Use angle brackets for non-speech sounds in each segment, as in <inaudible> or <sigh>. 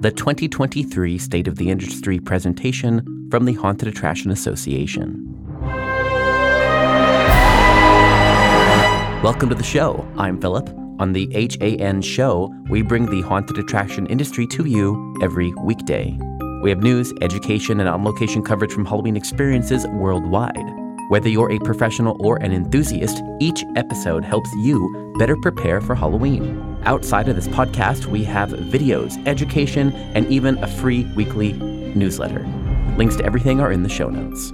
the 2023 State of the Industry presentation from the Haunted Attraction Association. Welcome to the show. I'm Philip. On the HAN show, we bring the haunted attraction industry to you every weekday. We have news, education, and on location coverage from Halloween experiences worldwide. Whether you're a professional or an enthusiast, each episode helps you better prepare for Halloween. Outside of this podcast, we have videos, education, and even a free weekly newsletter. Links to everything are in the show notes.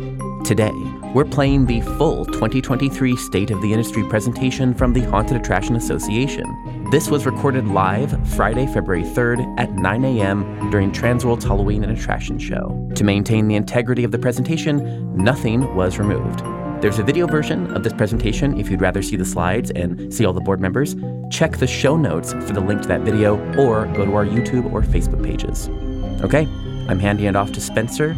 Today, we're playing the full 2023 State of the Industry presentation from the Haunted Attraction Association. This was recorded live Friday, February 3rd at 9 a.m. during Transworld's Halloween and Attraction Show. To maintain the integrity of the presentation, nothing was removed. There's a video version of this presentation if you'd rather see the slides and see all the board members. Check the show notes for the link to that video or go to our YouTube or Facebook pages. Okay, I'm handing it off to Spencer,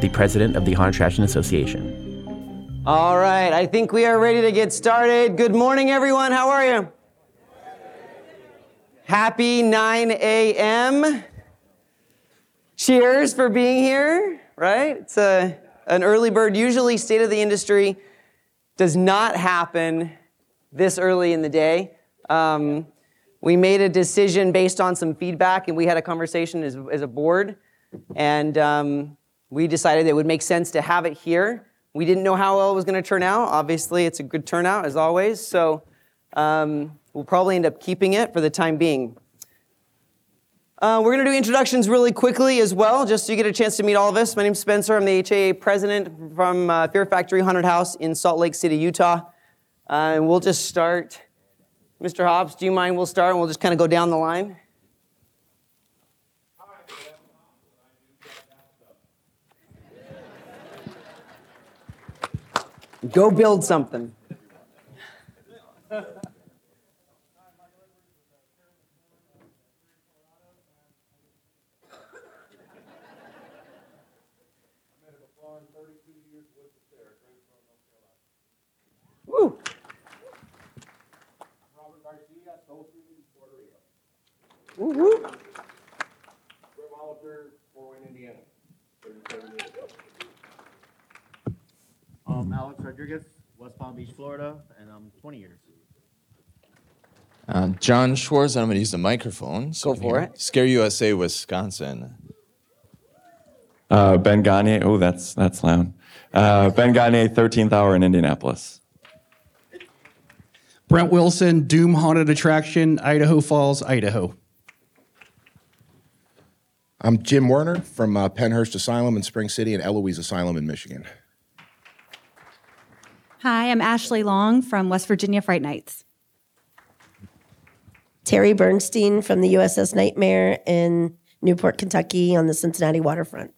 the president of the Haunted Attraction Association. All right, I think we are ready to get started. Good morning, everyone. How are you? Happy 9 a.m. Cheers for being here, right? It's a, an early bird. Usually, state of the industry does not happen this early in the day. Um, we made a decision based on some feedback, and we had a conversation as, as a board, and um, we decided it would make sense to have it here. We didn't know how well it was going to turn out. Obviously, it's a good turnout as always, so um, we'll probably end up keeping it for the time being. Uh, we're going to do introductions really quickly as well, just so you get a chance to meet all of us. My name's Spencer. I'm the HAA president from uh, Fear Factory Haunted House in Salt Lake City, Utah. Uh, and we'll just start. Mr. Hobbs, do you mind? We'll start and we'll just kind of go down the line. Go build something. Woo. Robert Garcia, Soul Food, Puerto Rico. Woo woo. Greg Oliver, Fort Wayne, Indiana. 37 years ago. Um, Alex Rodriguez, West Palm Beach, Florida, and I'm 20 years. Uh, John Schwartz, I'm going to use the microphone. Go for it. Scare USA, Wisconsin. Uh, ben Gagne. Oh, that's that's loud. Uh, ben Gagne, 13th hour in Indianapolis. Brent Wilson, Doom Haunted Attraction, Idaho Falls, Idaho. I'm Jim Werner from uh, Pennhurst Asylum in Spring City and Eloise Asylum in Michigan. Hi, I'm Ashley Long from West Virginia Fright Nights. Terry Bernstein from the USS Nightmare in Newport, Kentucky on the Cincinnati waterfront.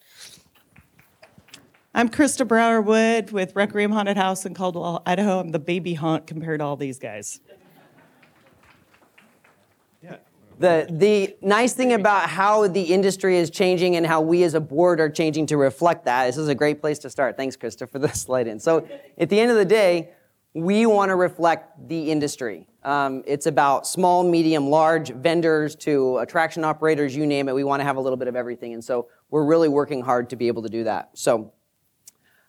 I'm Krista Browerwood with Requiem Haunted House in Caldwell, Idaho. I'm the baby haunt compared to all these guys. The, the nice thing about how the industry is changing and how we as a board are changing to reflect that, this is a great place to start. Thanks, Krista, for the <laughs> slide in. So at the end of the day, we want to reflect the industry. Um, it's about small, medium, large vendors to attraction operators, you name it. We want to have a little bit of everything. And so we're really working hard to be able to do that. So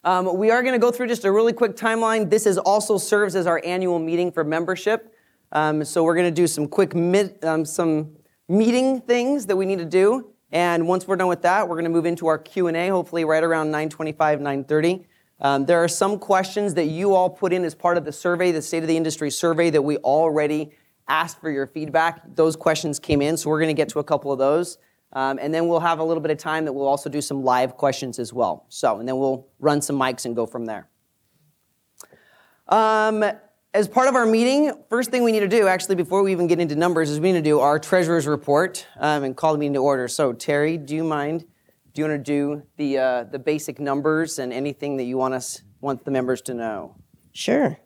um, we are going to go through just a really quick timeline. This is also serves as our annual meeting for membership. Um, so we're going to do some quick mid, um, some meeting things that we need to do. And once we're done with that, we're going to move into our Q&A, hopefully right around 925, 930. Um, there are some questions that you all put in as part of the survey, the State of the Industry survey that we already asked for your feedback. Those questions came in, so we're going to get to a couple of those. Um, and then we'll have a little bit of time that we'll also do some live questions as well. So, and then we'll run some mics and go from there. Um, as part of our meeting, first thing we need to do, actually, before we even get into numbers, is we need to do our treasurer's report um, and call the meeting to order. So, Terry, do you mind? Do you want to do the uh, the basic numbers and anything that you want us want the members to know? Sure.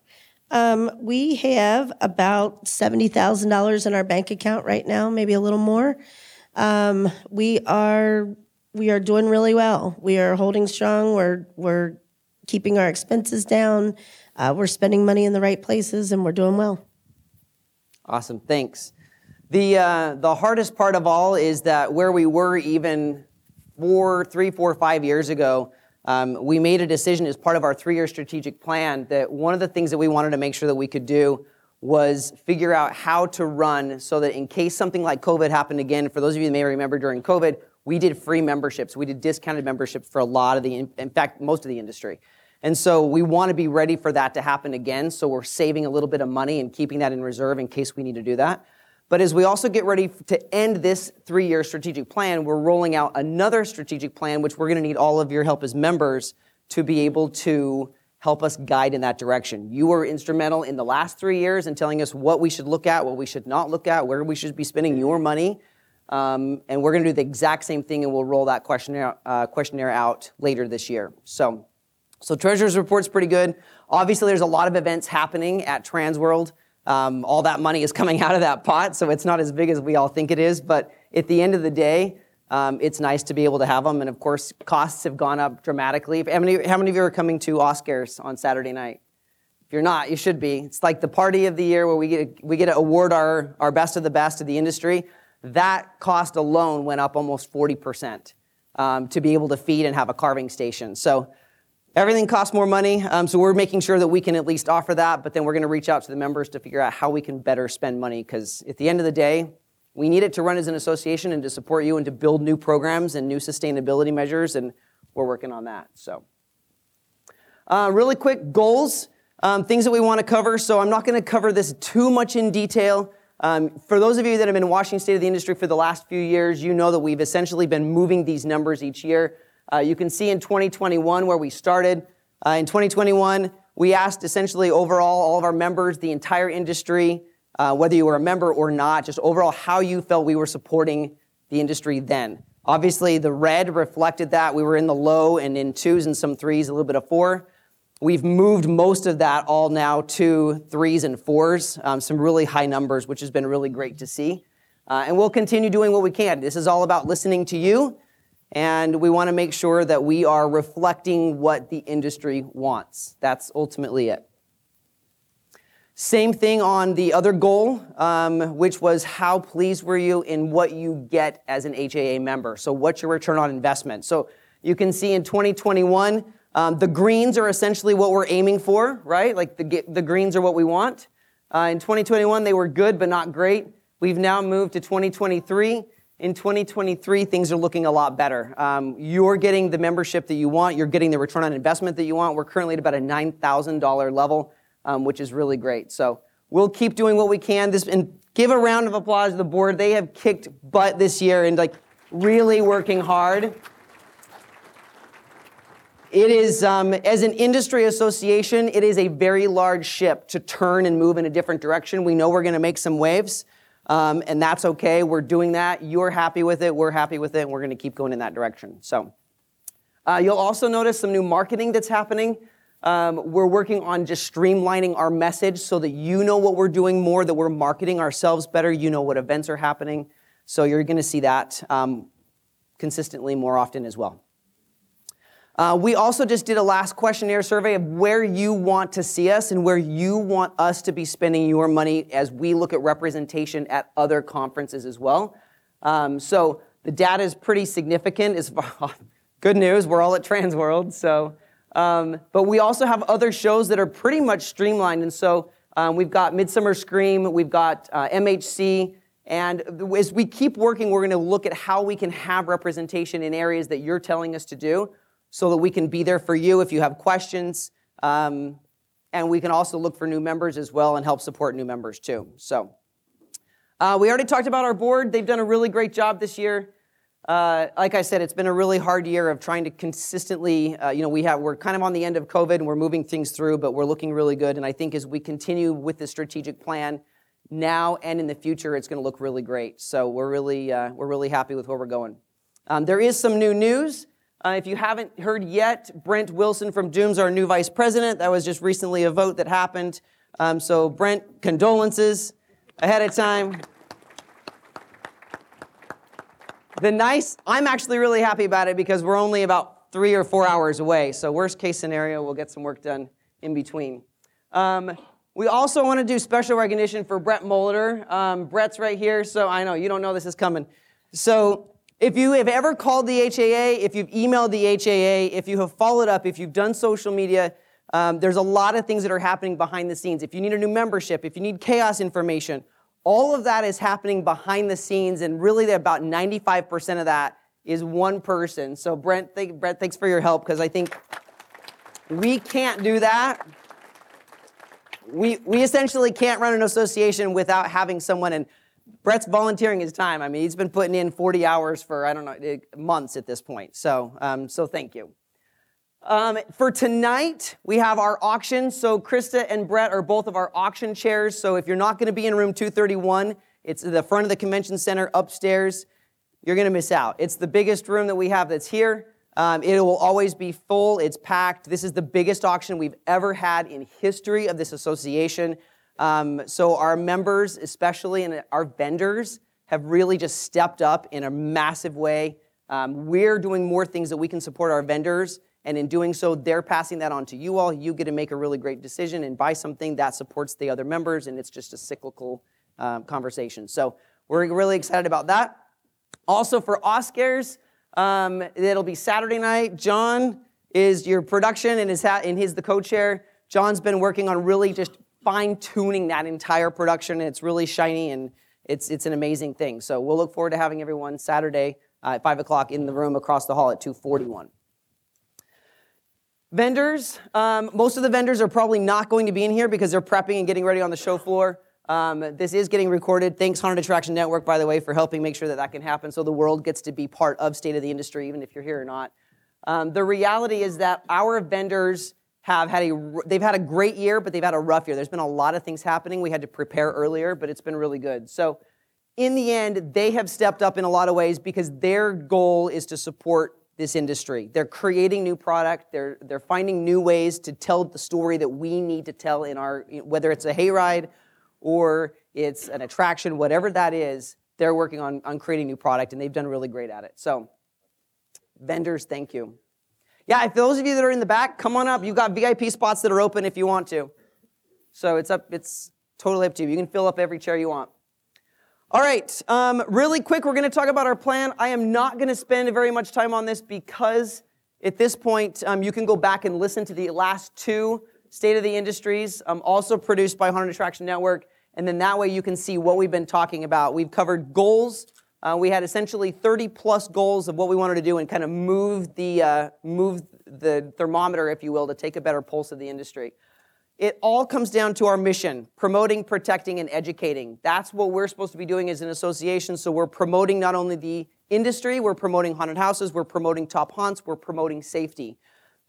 Um, we have about $70,000 in our bank account right now, maybe a little more. Um, we are we are doing really well. We are holding strong. We're we're keeping our expenses down. Uh, we're spending money in the right places, and we're doing well. Awesome, thanks. The, uh, the hardest part of all is that where we were even four, three, four, five years ago, um, we made a decision as part of our three year strategic plan that one of the things that we wanted to make sure that we could do was figure out how to run so that in case something like COVID happened again, for those of you that may remember during COVID, we did free memberships. We did discounted memberships for a lot of the, in fact, most of the industry. And so we want to be ready for that to happen again. So we're saving a little bit of money and keeping that in reserve in case we need to do that. But as we also get ready to end this three year strategic plan, we're rolling out another strategic plan, which we're going to need all of your help as members to be able to help us guide in that direction. You were instrumental in the last three years in telling us what we should look at, what we should not look at, where we should be spending your money. Um, and we're going to do the exact same thing, and we'll roll that questionnaire, uh, questionnaire out later this year. So, so Treasurer's Report's pretty good. Obviously, there's a lot of events happening at Transworld. Um, all that money is <laughs> coming out of that pot, so it's not as big as we all think it is. But at the end of the day, um, it's nice to be able to have them. And of course, costs have gone up dramatically. How many, how many of you are coming to Oscars on Saturday night? If you're not, you should be. It's like the party of the year where we get, we get to award our, our best of the best of the industry. That cost alone went up almost 40% um, to be able to feed and have a carving station. So Everything costs more money, um, so we're making sure that we can at least offer that, but then we're going to reach out to the members to figure out how we can better spend money because at the end of the day, we need it to run as an association and to support you and to build new programs and new sustainability measures, and we're working on that. So, uh, really quick goals, um, things that we want to cover. So, I'm not going to cover this too much in detail. Um, for those of you that have been watching State of the Industry for the last few years, you know that we've essentially been moving these numbers each year. Uh, you can see in 2021 where we started. Uh, in 2021, we asked essentially overall all of our members, the entire industry, uh, whether you were a member or not, just overall how you felt we were supporting the industry then. Obviously, the red reflected that. We were in the low and in twos and some threes, a little bit of four. We've moved most of that all now to threes and fours, um, some really high numbers, which has been really great to see. Uh, and we'll continue doing what we can. This is all about listening to you and we want to make sure that we are reflecting what the industry wants. That's ultimately it. Same thing on the other goal, um, which was how pleased were you in what you get as an HAA member? So, what's your return on investment? So, you can see in 2021, um, the greens are essentially what we're aiming for, right? Like the, the greens are what we want. Uh, in 2021, they were good, but not great. We've now moved to 2023 in 2023, things are looking a lot better. Um, you're getting the membership that you want. You're getting the return on investment that you want. We're currently at about a $9,000 level, um, which is really great. So we'll keep doing what we can. This and give a round of applause to the board. They have kicked butt this year and like really working hard. It is, um, as an industry association, it is a very large ship to turn and move in a different direction. We know we're going to make some waves. Um, and that's okay. We're doing that. You're happy with it. We're happy with it. And we're going to keep going in that direction. So uh, you'll also notice some new marketing that's happening. Um, we're working on just streamlining our message so that you know what we're doing more, that we're marketing ourselves better. You know what events are happening. So you're going to see that um, consistently more often as well. Uh, we also just did a last questionnaire survey of where you want to see us and where you want us to be spending your money as we look at representation at other conferences as well. Um, so the data is pretty significant. Is <laughs> good news. We're all at Transworld. So, um, but we also have other shows that are pretty much streamlined, and so um, we've got Midsummer Scream, we've got uh, MHC. And as we keep working, we're going to look at how we can have representation in areas that you're telling us to do so that we can be there for you if you have questions. Um, and we can also look for new members as well and help support new members too. So, uh, we already talked about our board. They've done a really great job this year. Uh, like I said, it's been a really hard year of trying to consistently, uh, you know, we have, we're kind of on the end of COVID and we're moving things through, but we're looking really good. And I think as we continue with the strategic plan now and in the future, it's going to look really great. So we're really, uh, we're really happy with where we're going. Um, there is some new news. Uh, if you haven't heard yet, Brent Wilson from Doom's our new vice president. That was just recently a vote that happened. Um, so, Brent, condolences ahead of time. The nice, I'm actually really happy about it because we're only about three or four hours away. So, worst case scenario, we'll get some work done in between. Um, We also want to do special recognition for Brett Molitor. Um, Brett's right here, so I know you don't know this is coming. So if you have ever called the HAA, if you've emailed the HAA, if you have followed up, if you've done social media, um, there's a lot of things that are happening behind the scenes. If you need a new membership, if you need chaos information, all of that is happening behind the scenes, and really about 95% of that is one person. So Brent, th- Brett, thanks for your help because I think we can't do that we, we essentially can't run an association without having someone, and Brett's volunteering his time. I mean, he's been putting in 40 hours for, I don't know, eh, months at this point. So, um, so thank you. Um, for tonight, we have our auction. So Krista and Brett are both of our auction chairs. So if you're not going to be in room 231, it's the front of the convention center upstairs. You're going to miss out. It's the biggest room that we have that's here. Um, it will always be full, it's packed. This is the biggest auction we've ever had in history of this association. Um, so our members, especially and our vendors, have really just stepped up in a massive way. Um, we're doing more things that we can support our vendors, and in doing so, they're passing that on to you all. You get to make a really great decision and buy something that supports the other members, and it's just a cyclical um, conversation. So we're really excited about that. Also for Oscars, um, it'll be Saturday night. John is your production and, is ha- and he's the co-chair. John's been working on really just fine tuning that entire production. It's really shiny and it's, it's an amazing thing. So we'll look forward to having everyone Saturday uh, at 5 o'clock in the room across the hall at 241. Vendors, um, most of the vendors are probably not going to be in here because they're prepping and getting ready on the show floor. Um, this is getting recorded. Thanks, Haunted Attraction Network, by the way, for helping make sure that that can happen so the world gets to be part of State of the Industry, even if you're here or not. Um, the reality is that our vendors have had a they've had a great year, but they've had a rough year. There's been a lot of things happening. We had to prepare earlier, but it's been really good. So, in the end, they have stepped up in a lot of ways because their goal is to support this industry. They're creating new product. They're they're finding new ways to tell the story that we need to tell in our whether it's a hayride or it's an attraction, whatever that is, they're working on, on creating new product and they've done really great at it. So, vendors, thank you. Yeah, if those of you that are in the back, come on up. You've got VIP spots that are open if you want to. So it's up, it's totally up to you. You can fill up every chair you want. All right, um, really quick, we're going to talk about our plan. I am not going to spend very much time on this because at this point, um, you can go back and listen to the last two State of the Industries, um, also produced by Haunted Attraction Network. And then that way you can see what we've been talking about. We've covered goals. Uh, we had essentially 30 plus goals of what we wanted to do and kind of move the, uh, move the thermometer, if you will, to take a better pulse of the industry. It all comes down to our mission promoting, protecting, and educating. That's what we're supposed to be doing as an association. So we're promoting not only the industry, we're promoting haunted houses, we're promoting top haunts, we're promoting safety.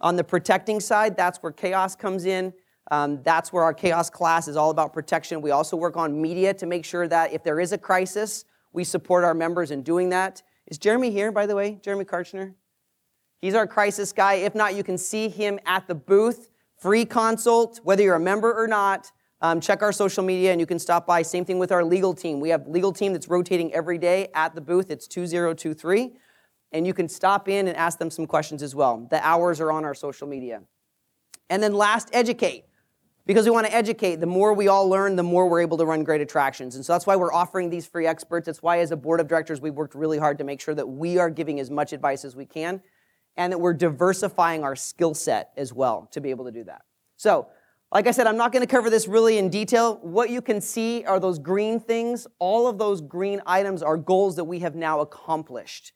On the protecting side, that's where chaos comes in. Um, that's where our chaos class is all about protection. We also work on media to make sure that if there is a crisis, we support our members in doing that. Is Jeremy here, by the way? Jeremy Karchner? He's our crisis guy. If not, you can see him at the booth. Free consult, whether you're a member or not. Um, check our social media and you can stop by. Same thing with our legal team. We have legal team that's rotating every day at the booth. It's 2023 and you can stop in and ask them some questions as well. The hours are on our social media. And then last, educate. Because we want to educate, the more we all learn, the more we're able to run great attractions. And so that's why we're offering these free experts. That's why, as a board of directors, we've worked really hard to make sure that we are giving as much advice as we can and that we're diversifying our skill set as well to be able to do that. So, like I said, I'm not going to cover this really in detail. What you can see are those green things. All of those green items are goals that we have now accomplished.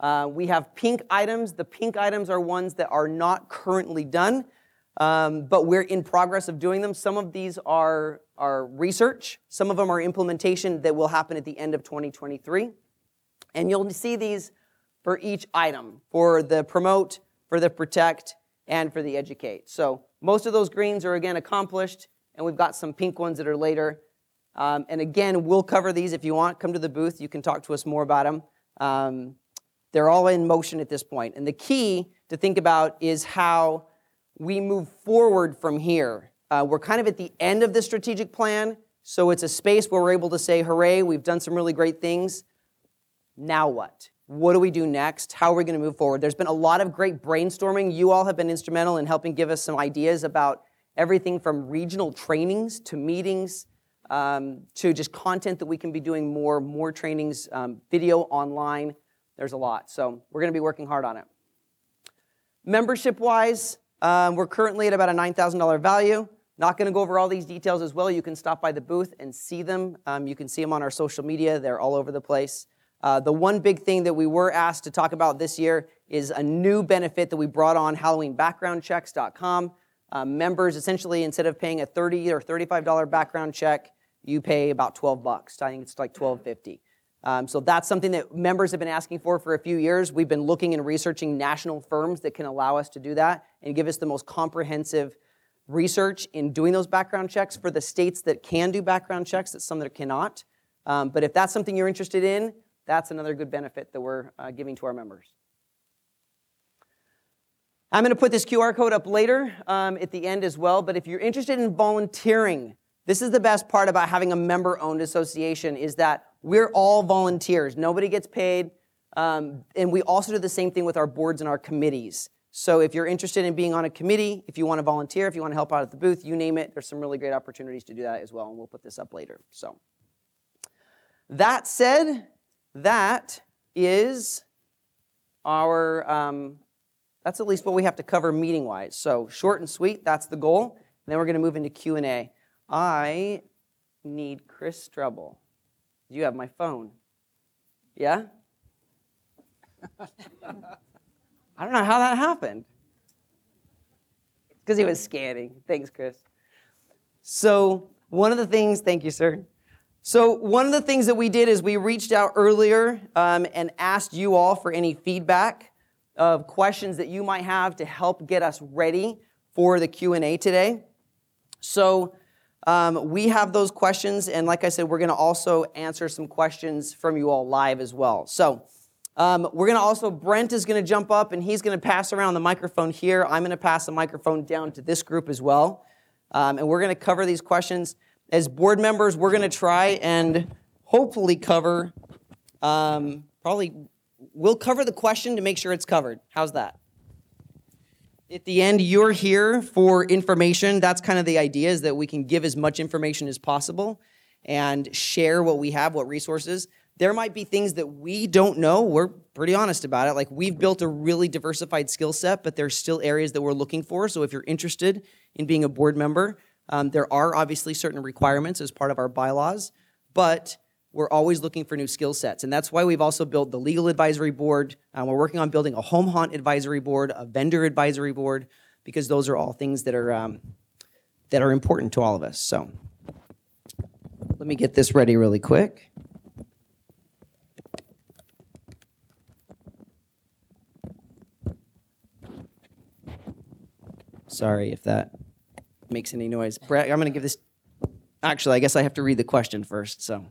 Uh, we have pink items. The pink items are ones that are not currently done, um, but we're in progress of doing them. Some of these are, are research, some of them are implementation that will happen at the end of 2023. And you'll see these for each item for the promote, for the protect, and for the educate. So most of those greens are again accomplished, and we've got some pink ones that are later. Um, and again, we'll cover these if you want. Come to the booth, you can talk to us more about them. Um, they're all in motion at this point. And the key to think about is how we move forward from here. Uh, we're kind of at the end of the strategic plan, so it's a space where we're able to say, hooray, we've done some really great things. Now what? What do we do next? How are we going to move forward? There's been a lot of great brainstorming. You all have been instrumental in helping give us some ideas about everything from regional trainings to meetings um, to just content that we can be doing more, more trainings, um, video online. There's a lot. So we're going to be working hard on it. Membership wise, um, we're currently at about a $9,000 value. Not going to go over all these details as well. You can stop by the booth and see them. Um, you can see them on our social media, they're all over the place. Uh, the one big thing that we were asked to talk about this year is a new benefit that we brought on HalloweenBackgroundChecks.com. Uh, members essentially, instead of paying a 30 or $35 background check, you pay about 12 bucks. I think it's like 12.50. Um, so that's something that members have been asking for for a few years. We've been looking and researching national firms that can allow us to do that and give us the most comprehensive research in doing those background checks for the states that can do background checks, that some that cannot. Um, but if that's something you're interested in, that's another good benefit that we're uh, giving to our members. I'm going to put this QR code up later um, at the end as well. But if you're interested in volunteering, this is the best part about having a member-owned association is that we're all volunteers. Nobody gets paid. Um, and we also do the same thing with our boards and our committees. So if you're interested in being on a committee, if you want to volunteer, if you want to help out at the booth, you name it, there's some really great opportunities to do that as well. And we'll put this up later. So that said, that is our, um, that's at least what we have to cover meeting wise. So short and sweet, that's the goal. And then we're going to move into Q&A. I need Chris Strebel. You have my phone. Yeah? <laughs> I don't know how that happened. Because he was scanning. Thanks, Chris. So, one of the things, thank you, sir. So, one of the things that we did is we reached out earlier um, and asked you all for any feedback of questions that you might have to help get us ready for the Q&A today. So, um, we have those questions, and like I said, we're going to also answer some questions from you all live as well. So, um, we're going to also, Brent is going to jump up and he's going to pass around the microphone here. I'm going to pass the microphone down to this group as well. Um, and we're going to cover these questions. As board members, we're going to try and hopefully cover, um, probably, we'll cover the question to make sure it's covered. How's that? At the end, you're here for information. That's kind of the idea is that we can give as much information as possible and share what we have, what resources. There might be things that we don't know. We're pretty honest about it. Like we've built a really diversified skill set, but there's still areas that we're looking for. So if you're interested in being a board member, um, there are obviously certain requirements as part of our bylaws, but we're always looking for new skill sets. And that's why we've also built the legal advisory board. Uh, we're working on building a home haunt advisory board, a vendor advisory board, because those are all things that are, um, that are important to all of us. So let me get this ready really quick. Sorry if that makes any noise. Brett, I'm going to give this. Actually, I guess I have to read the question first, so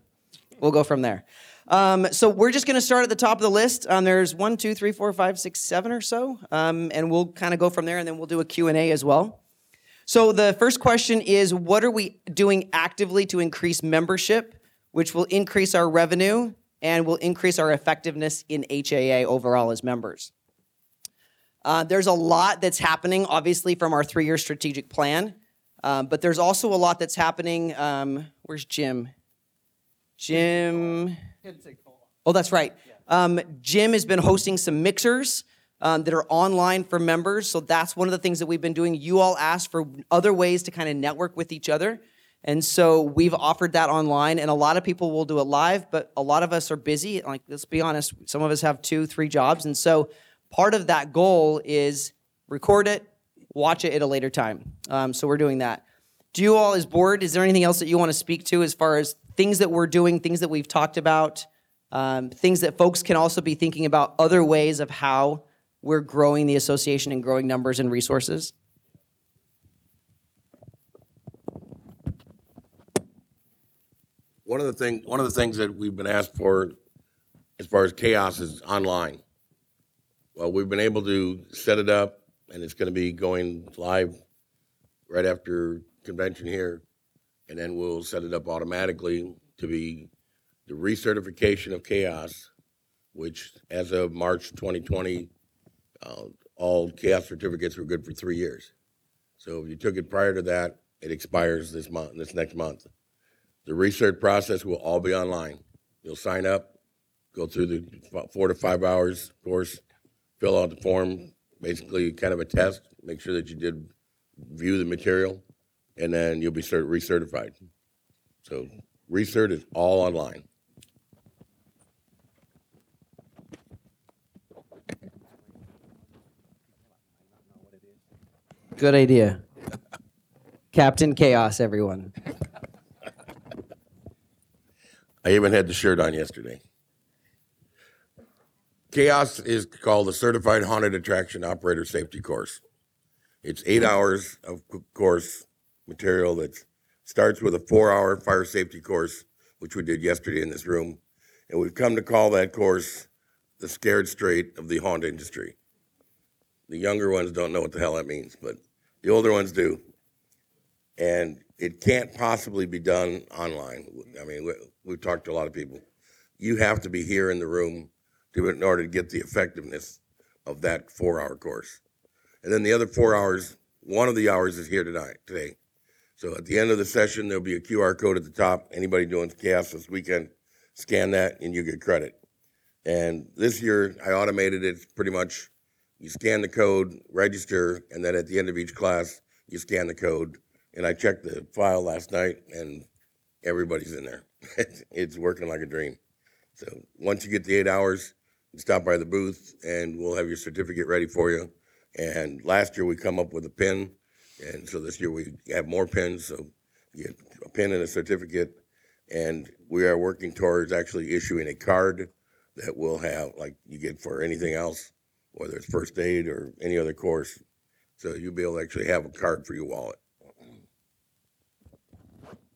we'll go from there. Um, so we're just going to start at the top of the list. Um, there's one, two, three, four, five, six, seven or so, um, and we'll kind of go from there, and then we'll do a Q and A as well. So the first question is, what are we doing actively to increase membership, which will increase our revenue and will increase our effectiveness in HAA overall as members? Uh, there's a lot that's happening, obviously, from our three year strategic plan, um, but there's also a lot that's happening. Um, where's Jim? Jim. Oh, that's right. Um, Jim has been hosting some mixers um, that are online for members. So that's one of the things that we've been doing. You all asked for other ways to kind of network with each other. And so we've offered that online, and a lot of people will do it live, but a lot of us are busy. Like, let's be honest, some of us have two, three jobs. And so part of that goal is record it, watch it at a later time. Um, so we're doing that. Do you all, as board, is there anything else that you want to speak to as far as things that we're doing, things that we've talked about, um, things that folks can also be thinking about, other ways of how we're growing the association and growing numbers and resources? One of the thing, one of the things that we've been asked for as far as chaos is online. Well, we've been able to set it up and it's going to be going live right after convention here. And then we'll set it up automatically to be the recertification of chaos, which as of March 2020, uh, all chaos certificates were good for three years. So if you took it prior to that, it expires this month, this next month. The recert process will all be online. You'll sign up, go through the four to five hours course, fill out the form, basically kind of a test, make sure that you did view the material, and then you'll be cert- recertified. So recert is all online. Good idea. Captain Chaos, everyone. I even had the shirt on yesterday. Chaos is called the Certified Haunted Attraction Operator Safety Course. It's eight hours of course material that starts with a four hour fire safety course, which we did yesterday in this room. And we've come to call that course the Scared Straight of the haunt industry. The younger ones don't know what the hell that means, but the older ones do. And it can't possibly be done online. I mean, we, we've talked to a lot of people. You have to be here in the room to, in order to get the effectiveness of that four-hour course. And then the other four hours, one of the hours is here tonight, today. So at the end of the session, there'll be a QR code at the top. Anybody doing chaos this weekend, scan that and you get credit. And this year, I automated it pretty much. You scan the code, register, and then at the end of each class, you scan the code. And I checked the file last night, and everybody's in there. <laughs> it's working like a dream. So once you get the eight hours, you stop by the booth, and we'll have your certificate ready for you. And last year we come up with a pin, and so this year we have more pins. So you get a pin and a certificate, and we are working towards actually issuing a card that will have like you get for anything else, whether it's first aid or any other course. So you'll be able to actually have a card for your wallet.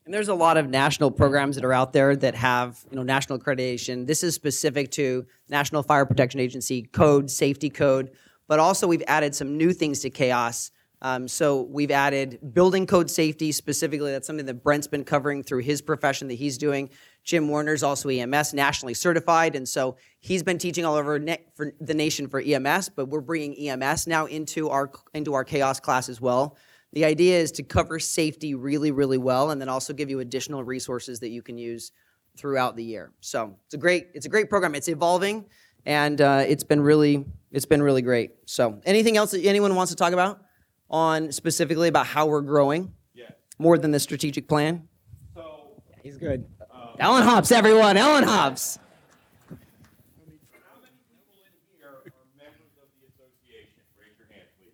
And there's a lot of national programs that are out there that have, you know, national accreditation. This is specific to National Fire Protection Agency code, safety code, but also we've added some new things to chaos. Um, so we've added building code safety specifically. That's something that Brent's been covering through his profession that he's doing. Jim Warner's also EMS nationally certified, and so he's been teaching all over na- for the nation for EMS. But we're bringing EMS now into our into our chaos class as well. The idea is to cover safety really, really well, and then also give you additional resources that you can use throughout the year. So it's a great, it's a great program. It's evolving, and uh, it's been really, it's been really great. So anything else that anyone wants to talk about on specifically about how we're growing? Yeah. More than the strategic plan. So he's good. Ellen Hobbs, everyone. Ellen Hobbs. How many people in here are members of the association? Raise your hand, please.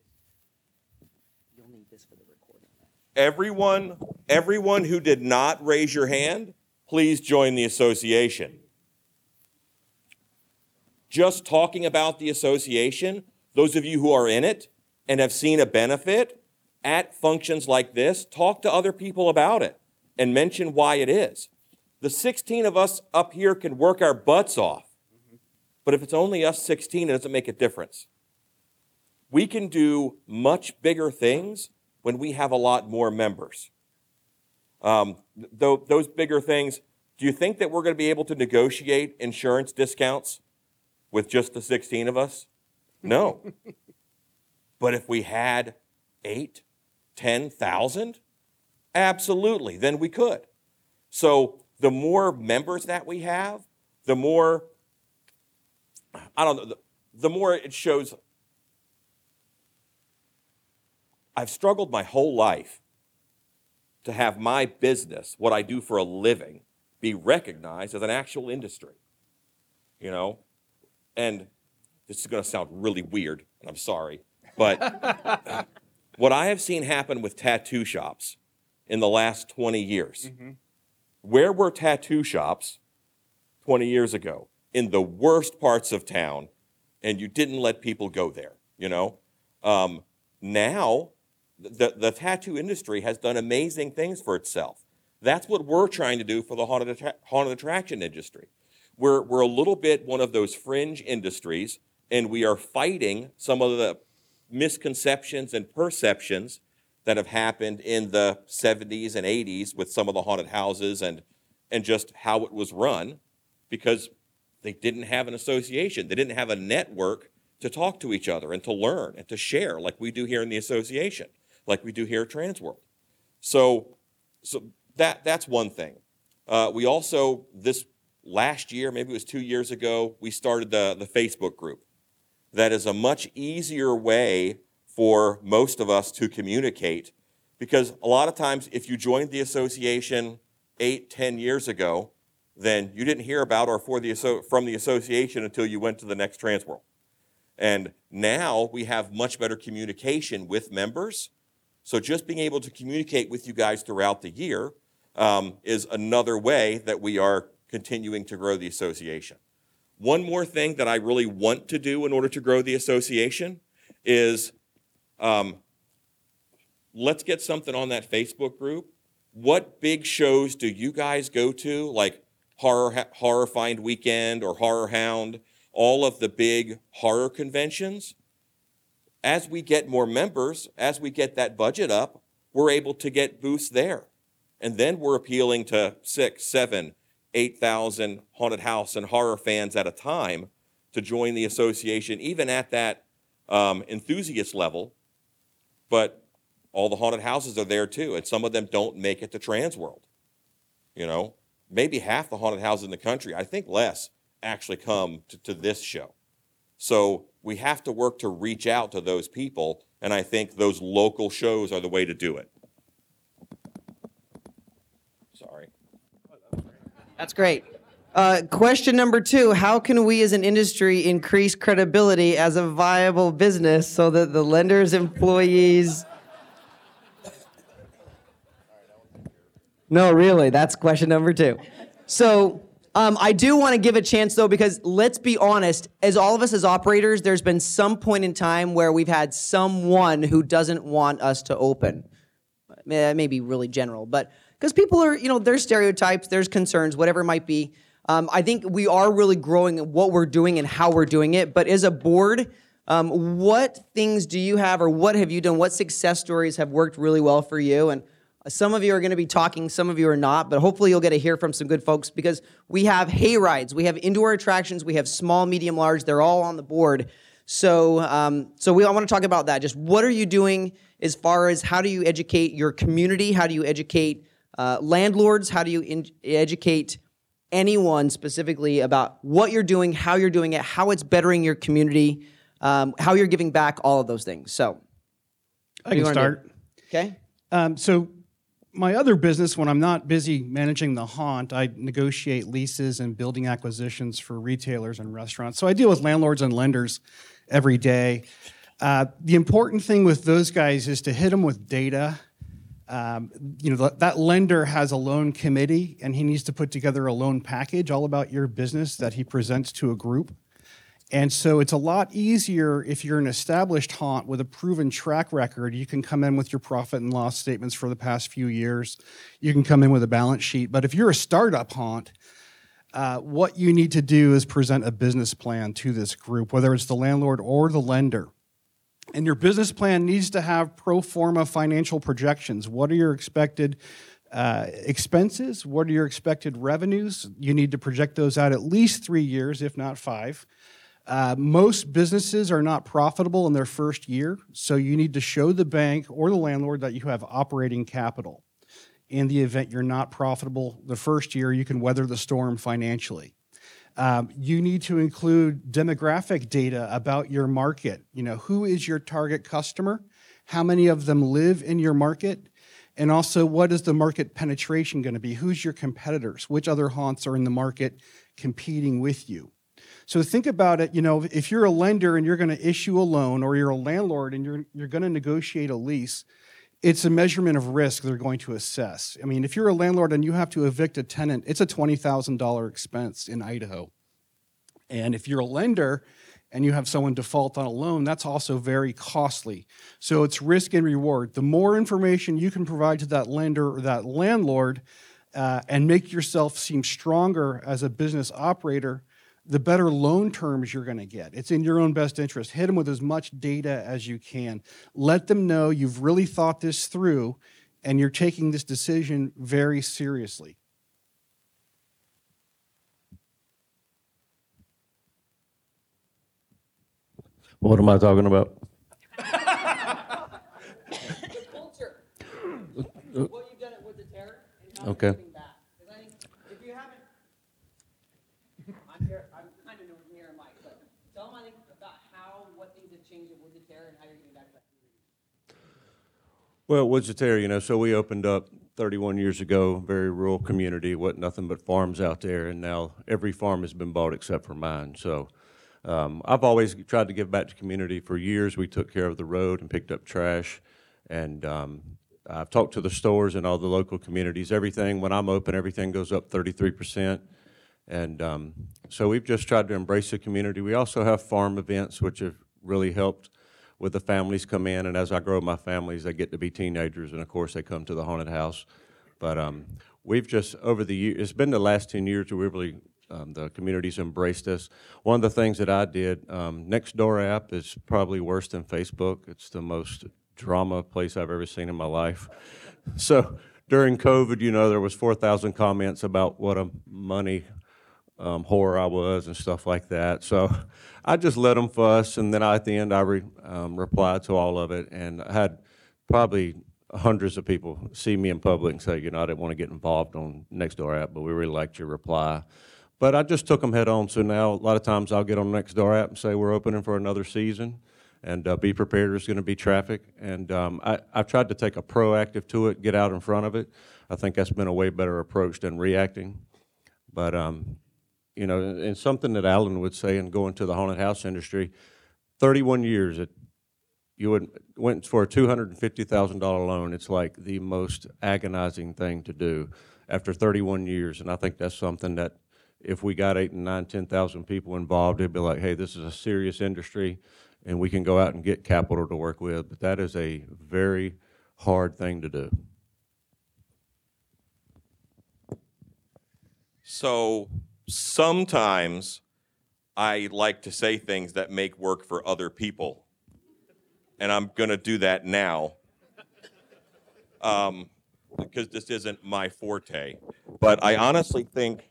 You'll need this for the recording. Everyone, everyone who did not raise your hand, please join the association. Just talking about the association, those of you who are in it and have seen a benefit at functions like this, talk to other people about it and mention why it is. The 16 of us up here can work our butts off, but if it's only us 16, it doesn't make a difference. We can do much bigger things when we have a lot more members. Um, th- those bigger things, do you think that we're going to be able to negotiate insurance discounts with just the 16 of us? No. <laughs> but if we had eight, 10,000, absolutely, then we could. So the more members that we have, the more, I don't know, the, the more it shows I've struggled my whole life to have my business, what I do for a living, be recognized as an actual industry. You know? And this is going to sound really weird, and I'm sorry, but what I have seen happen with tattoo shops in the last 20 years, where were tattoo shops 20 years ago? In the worst parts of town, and you didn't let people go there, you know? Um, now, the, the tattoo industry has done amazing things for itself. That's what we're trying to do for the haunted, attra- haunted attraction industry. We're, we're a little bit one of those fringe industries, and we are fighting some of the misconceptions and perceptions that have happened in the 70s and 80s with some of the haunted houses and, and just how it was run because they didn't have an association. They didn't have a network to talk to each other and to learn and to share like we do here in the association. like we do here at Transworld. So, so that that's one thing. Uh, we also this last year, maybe it was two years ago, we started the the Facebook group. That is a much easier way for most of us to communicate, because a lot of times, if you joined the association eight, ten years ago, then you didn't hear about or the from the association until you went to the next Transworld. And now we have much better communication with members. So just being able to communicate with you guys throughout the year um, is another way that we are continuing to grow the association. One more thing that I really want to do in order to grow the association is um, let's get something on that Facebook group. What big shows do you guys go to, like Horror, Horror Find Weekend or Horror Hound, all of the big horror conventions? As we get more members, as we get that budget up, we're able to get booths there. And then we're appealing to six, seven, 8,000 haunted house and horror fans at a time to join the association, even at that um, enthusiast level. But all the haunted houses are there too, and some of them don't make it to Transworld. You know, maybe half the haunted houses in the country, I think less, actually come to, to this show. So we have to work to reach out to those people, and I think those local shows are the way to do it. Sorry. That's great. Uh, question number two How can we as an industry increase credibility as a viable business so that the lenders, employees. No, really, that's question number two. So, um, I do want to give a chance though, because let's be honest, as all of us as operators, there's been some point in time where we've had someone who doesn't want us to open. That may be really general, but because people are, you know, there's stereotypes, there's concerns, whatever it might be. Um, I think we are really growing what we're doing and how we're doing it. But as a board, um, what things do you have or what have you done? What success stories have worked really well for you? And some of you are going to be talking, some of you are not, but hopefully you'll get to hear from some good folks because we have hay rides, we have indoor attractions, we have small, medium, large. They're all on the board. So, um, so we I want to talk about that. Just what are you doing as far as how do you educate your community? How do you educate uh, landlords? How do you in- educate anyone specifically about what you're doing, how you're doing it, how it's bettering your community, um, how you're giving back, all of those things. So, I can start. Okay. Um, so, my other business, when I'm not busy managing the haunt, I negotiate leases and building acquisitions for retailers and restaurants. So I deal with landlords and lenders every day. Uh, the important thing with those guys is to hit them with data. Um, you know, that, lender has a loan committee, and he needs to put together a loan package all about your business that he presents to a group. And so it's a lot easier if you're an established haunt with a proven track record. You can come in with your profit and loss statements for the past few years. You can come in with a balance sheet. But if you're a startup haunt, uh, what you need to do is present a business plan to this group, whether it's the landlord or the lender. And your business plan needs to have pro forma financial projections. What are your expected uh, expenses? What are your expected revenues? You need to project those out at least three years, if not five. Uh, most businesses are not profitable in their first year, so you need to show the bank or the landlord that you have operating capital. In the event you're not profitable the first year, you can weather the storm financially. Um, you need to include demographic data about your market. You know, who is your target customer? How many of them live in your market? And also, what is the market penetration going to be? Who's your competitors? Which other haunts are in the market competing with you? So think about it, you know, if you're a lender and you're going to issue a loan or you're a landlord and you're you're going to negotiate a lease, it's a measurement of risk they're going to assess. I mean, if you're a landlord and you have to evict a tenant, it's a $20,000 expense in Idaho. And if you're a lender and you have someone default on a loan, that's also very costly. So it's risk and reward. The more information you can provide to that lender or that landlord uh, and make yourself seem stronger as a business operator, the better loan terms you're going to get. It's in your own best interest. Hit them with as much data as you can. Let them know you've really thought this through and you're taking this decision very seriously. What am I talking about? <laughs> Uh, uh, what you've done with the terror Okay. you're giving back. 'Cause I think if you haven't, I'm here, I'm kind of near a mic, but tell them I think about how, what things have changed with the terror and how you're giving back to that community. Well, Woods of Terror, you know, so we opened up 31 years ago, very rural community, wasn't nothing but farms out there, and now every farm has been bought except for mine. So um, I've always tried to give back to community. For years, we took care of the road and picked up trash, and um, I've talked to the stores and all the local communities. Everything, when I'm open, everything goes up 33%. And um, so we've just tried to embrace the community. We also have farm events, which have really helped with the families come in. And as I grow my families, they get to be teenagers, and of course, they come to the haunted house. But um, we've just over the years, it's been the last 10 years where we really um, the community's embraced us. One of the things that I did, um, Nextdoor app is probably worse than Facebook. It's the most drama place I've ever seen in my life. So during COVID, you know, there was 4,000 comments about what a money um, whore I was and stuff like that. So <laughs> I just let them fuss, and then at the end, I re, um, replied to all of it, and I had probably hundreds of people see me in public and say, you know, I didn't want to get involved on Nextdoor app, but we really liked your reply. But I just took them head on. So now a lot of times I'll get on Nextdoor app and say we're opening for another season, and uh, be prepared. There's going to be traffic, and um, I, I've tried to take a proactive to it, get out in front of it. I think that's been a way better approach than reacting. But um, you know, and something that Alan would say, and going to the haunted house industry, 31 years it you would, went for a $250,000 loan. It's like the most agonizing thing to do after 31 years. And I think that's something that if we got eight and nine, 10,000 people involved, it'd be like, hey, this is a serious industry and we can go out and get capital to work with. But that is a very hard thing to do. So sometimes I like to say things that make work for other people. And I'm going to do that now. Um, because this isn't my forte. But I honestly think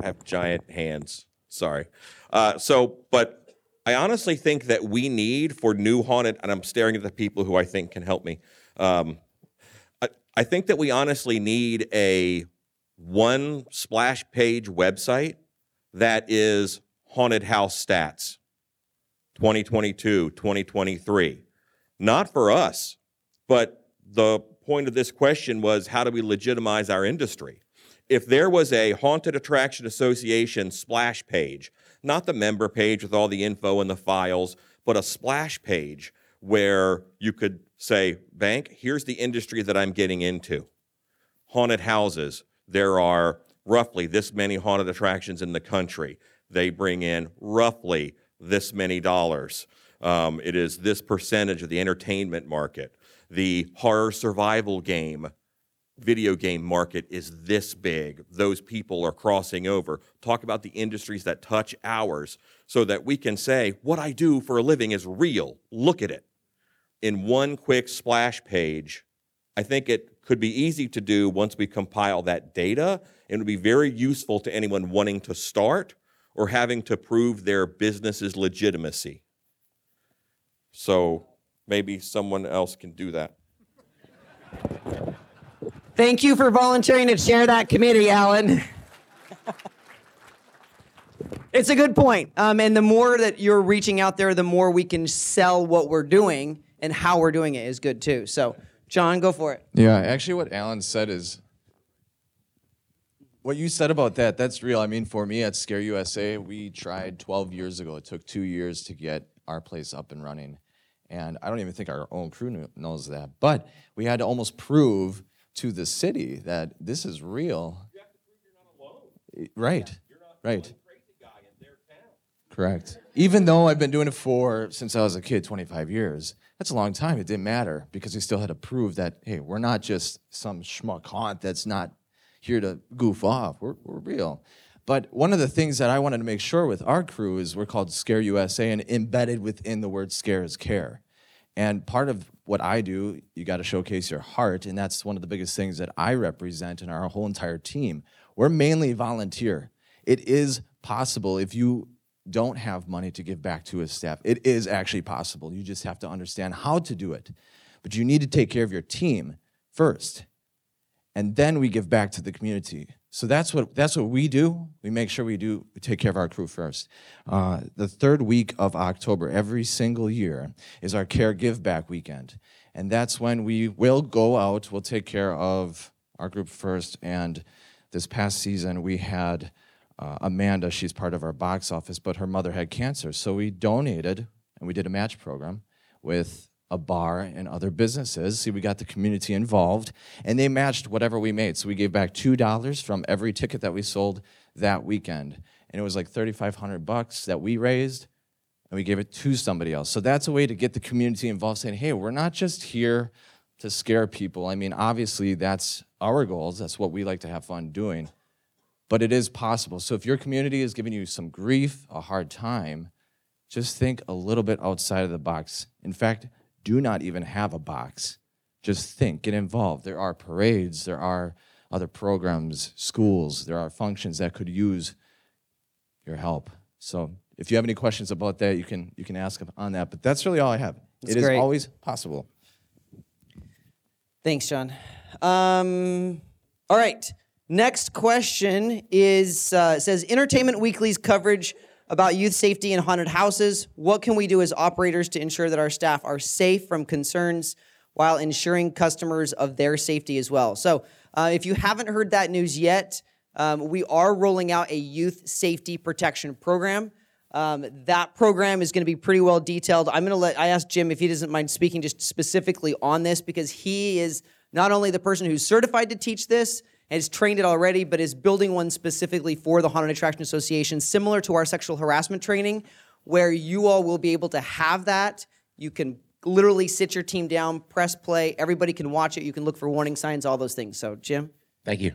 I have giant hands. Sorry. Uh, so, but I honestly think that we need for new haunted, and I'm staring at the people who I think can help me. Um, I, I think that we honestly need a one splash page website that is haunted house stats 2022, 2023. Not for us, but the point of this question was how do we legitimize our industry? If there was a Haunted Attraction Association splash page, not the member page with all the info and the files, but a splash page where you could say, Bank, here's the industry that I'm getting into. Haunted houses, there are roughly this many haunted attractions in the country. They bring in roughly this many dollars. Um, it is this percentage of the entertainment market. The horror survival game video game market is this big. Those people are crossing over. Talk about the industries that touch ours so that we can say, what I do for a living is real. Look at it. In one quick splash page, I think it could be easy to do once we compile that data. It would be very useful to anyone wanting to start or having to prove their business's legitimacy. So maybe someone else can do that. Thank you for volunteering to chair that committee, Alan. it's a good point. Um, and the more that you're reaching out there, the more we can sell what we're doing and how we're doing it is good too. So, John, go for it. Yeah, actually, what Alan said is what you said about that. That's real. I mean, for me at Scare USA, we tried 12 years ago. It took two years to get our place up and running, and I don't even think our own crew knows that. But we had to almost prove to the city that this is real. Right. Right. Correct. Even though I've been doing it for since I was a kid, 25 years, that's a long time. It didn't matter because we still had to prove that, hey, we're not just some schmuck haunt that's not here to goof off. We're, we're real. But one of the things that I wanted to make sure with our crew is we're called Scare USA, and embedded within the word scare is care. And part of what I do, you got to showcase your heart, and that's one of the biggest things that I represent in our whole entire team. We're mainly volunteer. It is possible if you don't have money to give back to his staff. It is actually possible. You just have to understand how to do it. but you need to take care of your team first. And then we give back to the community. So that's what that's what we do. We make sure we do we take care of our crew first. Uh, the third week of October every single year is our care give back weekend, and that's when we will go out. We'll take care of our group first. And this past season we had uh, Amanda. She's part of our box office, but her mother had cancer, so we donated and we did a match program with a bar and other businesses. See, we got the community involved, and they matched whatever we made. So we gave back two dollars from every ticket that we sold that weekend, and it was like thirty-five hundred bucks that we raised, and we gave it to somebody else. So that's a way to get the community involved, saying, "Hey, we're not just here to scare people." I mean, obviously that's our goals. That's what we like to have fun doing, but it is possible. So if your community is giving you some grief, a hard time, just think a little bit outside of the box. In fact do not even have a box. Just think, get involved. There are parades, there are other programs, schools, there are functions that could use your help. So if you have any questions about that, you can you can ask on that. But that's really all I have. That's It is great. always possible. Thanks, John. Um, all right. Next question is uh, says Entertainment Weekly's coverage about youth safety in haunted houses. What can we do as operators to ensure that our staff are safe from concerns while ensuring customers of their safety as well? So, uh, if you haven't heard that news yet, um, we are rolling out a youth safety protection program. Um, that program is going to be pretty well detailed. I'm going to let I asked Jim if he doesn't mind speaking just specifically on this because he is not only the person who's certified to teach this has trained it already, but is building one specifically for the Haunted Attraction Association, similar to our sexual harassment training, where you all will be able to have that. You can literally sit your team down, press play, everybody can watch it. You can look for warning signs, all those things. So, Jim? Thank you.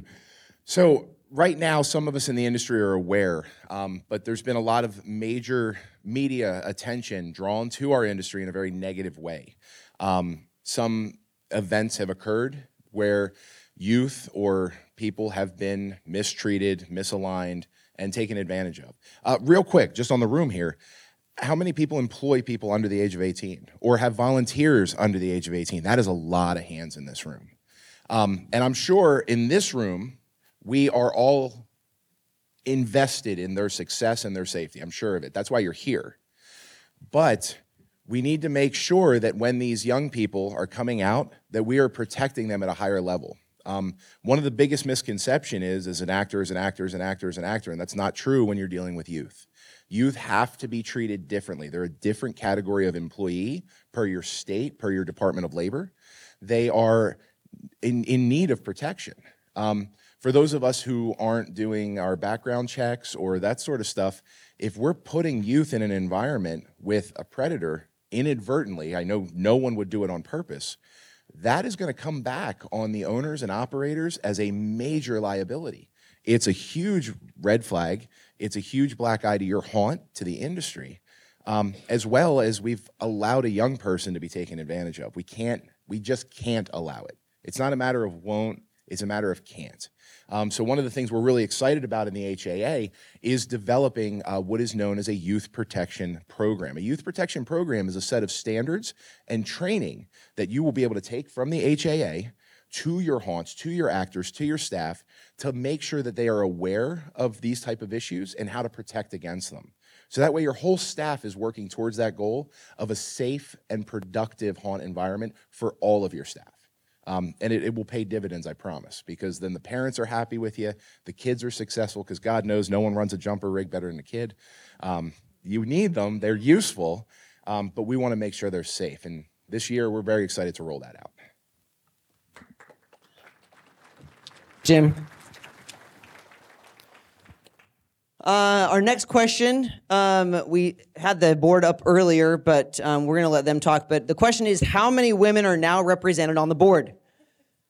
So, right now, some of us in the industry are aware, um, but there's been a lot of major media attention drawn to our industry in a very negative way. Um, some events have occurred where youth or people have been mistreated, misaligned, and taken advantage of. Uh, real quick, just on the room here, how many people employ people under the age of 18 or have volunteers under the age of 18? That is a lot of hands in this room. Um, and I'm sure in this room, we are all invested in their success and their safety. I'm sure of it. That's why you're here. But we need to make sure that when these young people are coming out, that we are protecting them at a higher level. Um, one of the biggest misconception is, as an actor, as an actor, as an actor, as an actor, and that's not true when you're dealing with youth. Youth have to be treated differently. They're a different category of employee per your state, per your Department of Labor. They are in, in need of protection. Um, for those of us who aren't doing our background checks or that sort of stuff, if we're putting youth in an environment with a predator inadvertently, I know no one would do it on purpose, that is going to come back on the owners and operators as a major liability. It's a huge red flag. It's a huge black eye to your haunt, to the industry, um, as well as we've allowed a young person to be taken advantage of. We can't, we just can't allow it. It's not a matter of won't, it's a matter of can't. Um, so, one of the things we're really excited about in the HAA is developing uh, what is known as a youth protection program. A youth protection program is a set of standards and training that you will be able to take from the HAA to your haunts, to your actors, to your staff to make sure that they are aware of these type of issues and how to protect against them. So that way your whole staff is working towards that goal of a safe and productive haunt environment for all of your staff. Um, and it, it will pay dividends, I promise, because then the parents are happy with you, the kids are successful, because God knows no one runs a jumper rig better than a kid. Um, you need them, they're useful, um, but we want to make sure they're safe. And this year, we're very excited to roll that out. Jim. Uh, our next question, um, we had the board up earlier, but um, we're going to let them talk. But the question is how many women are now represented on the board?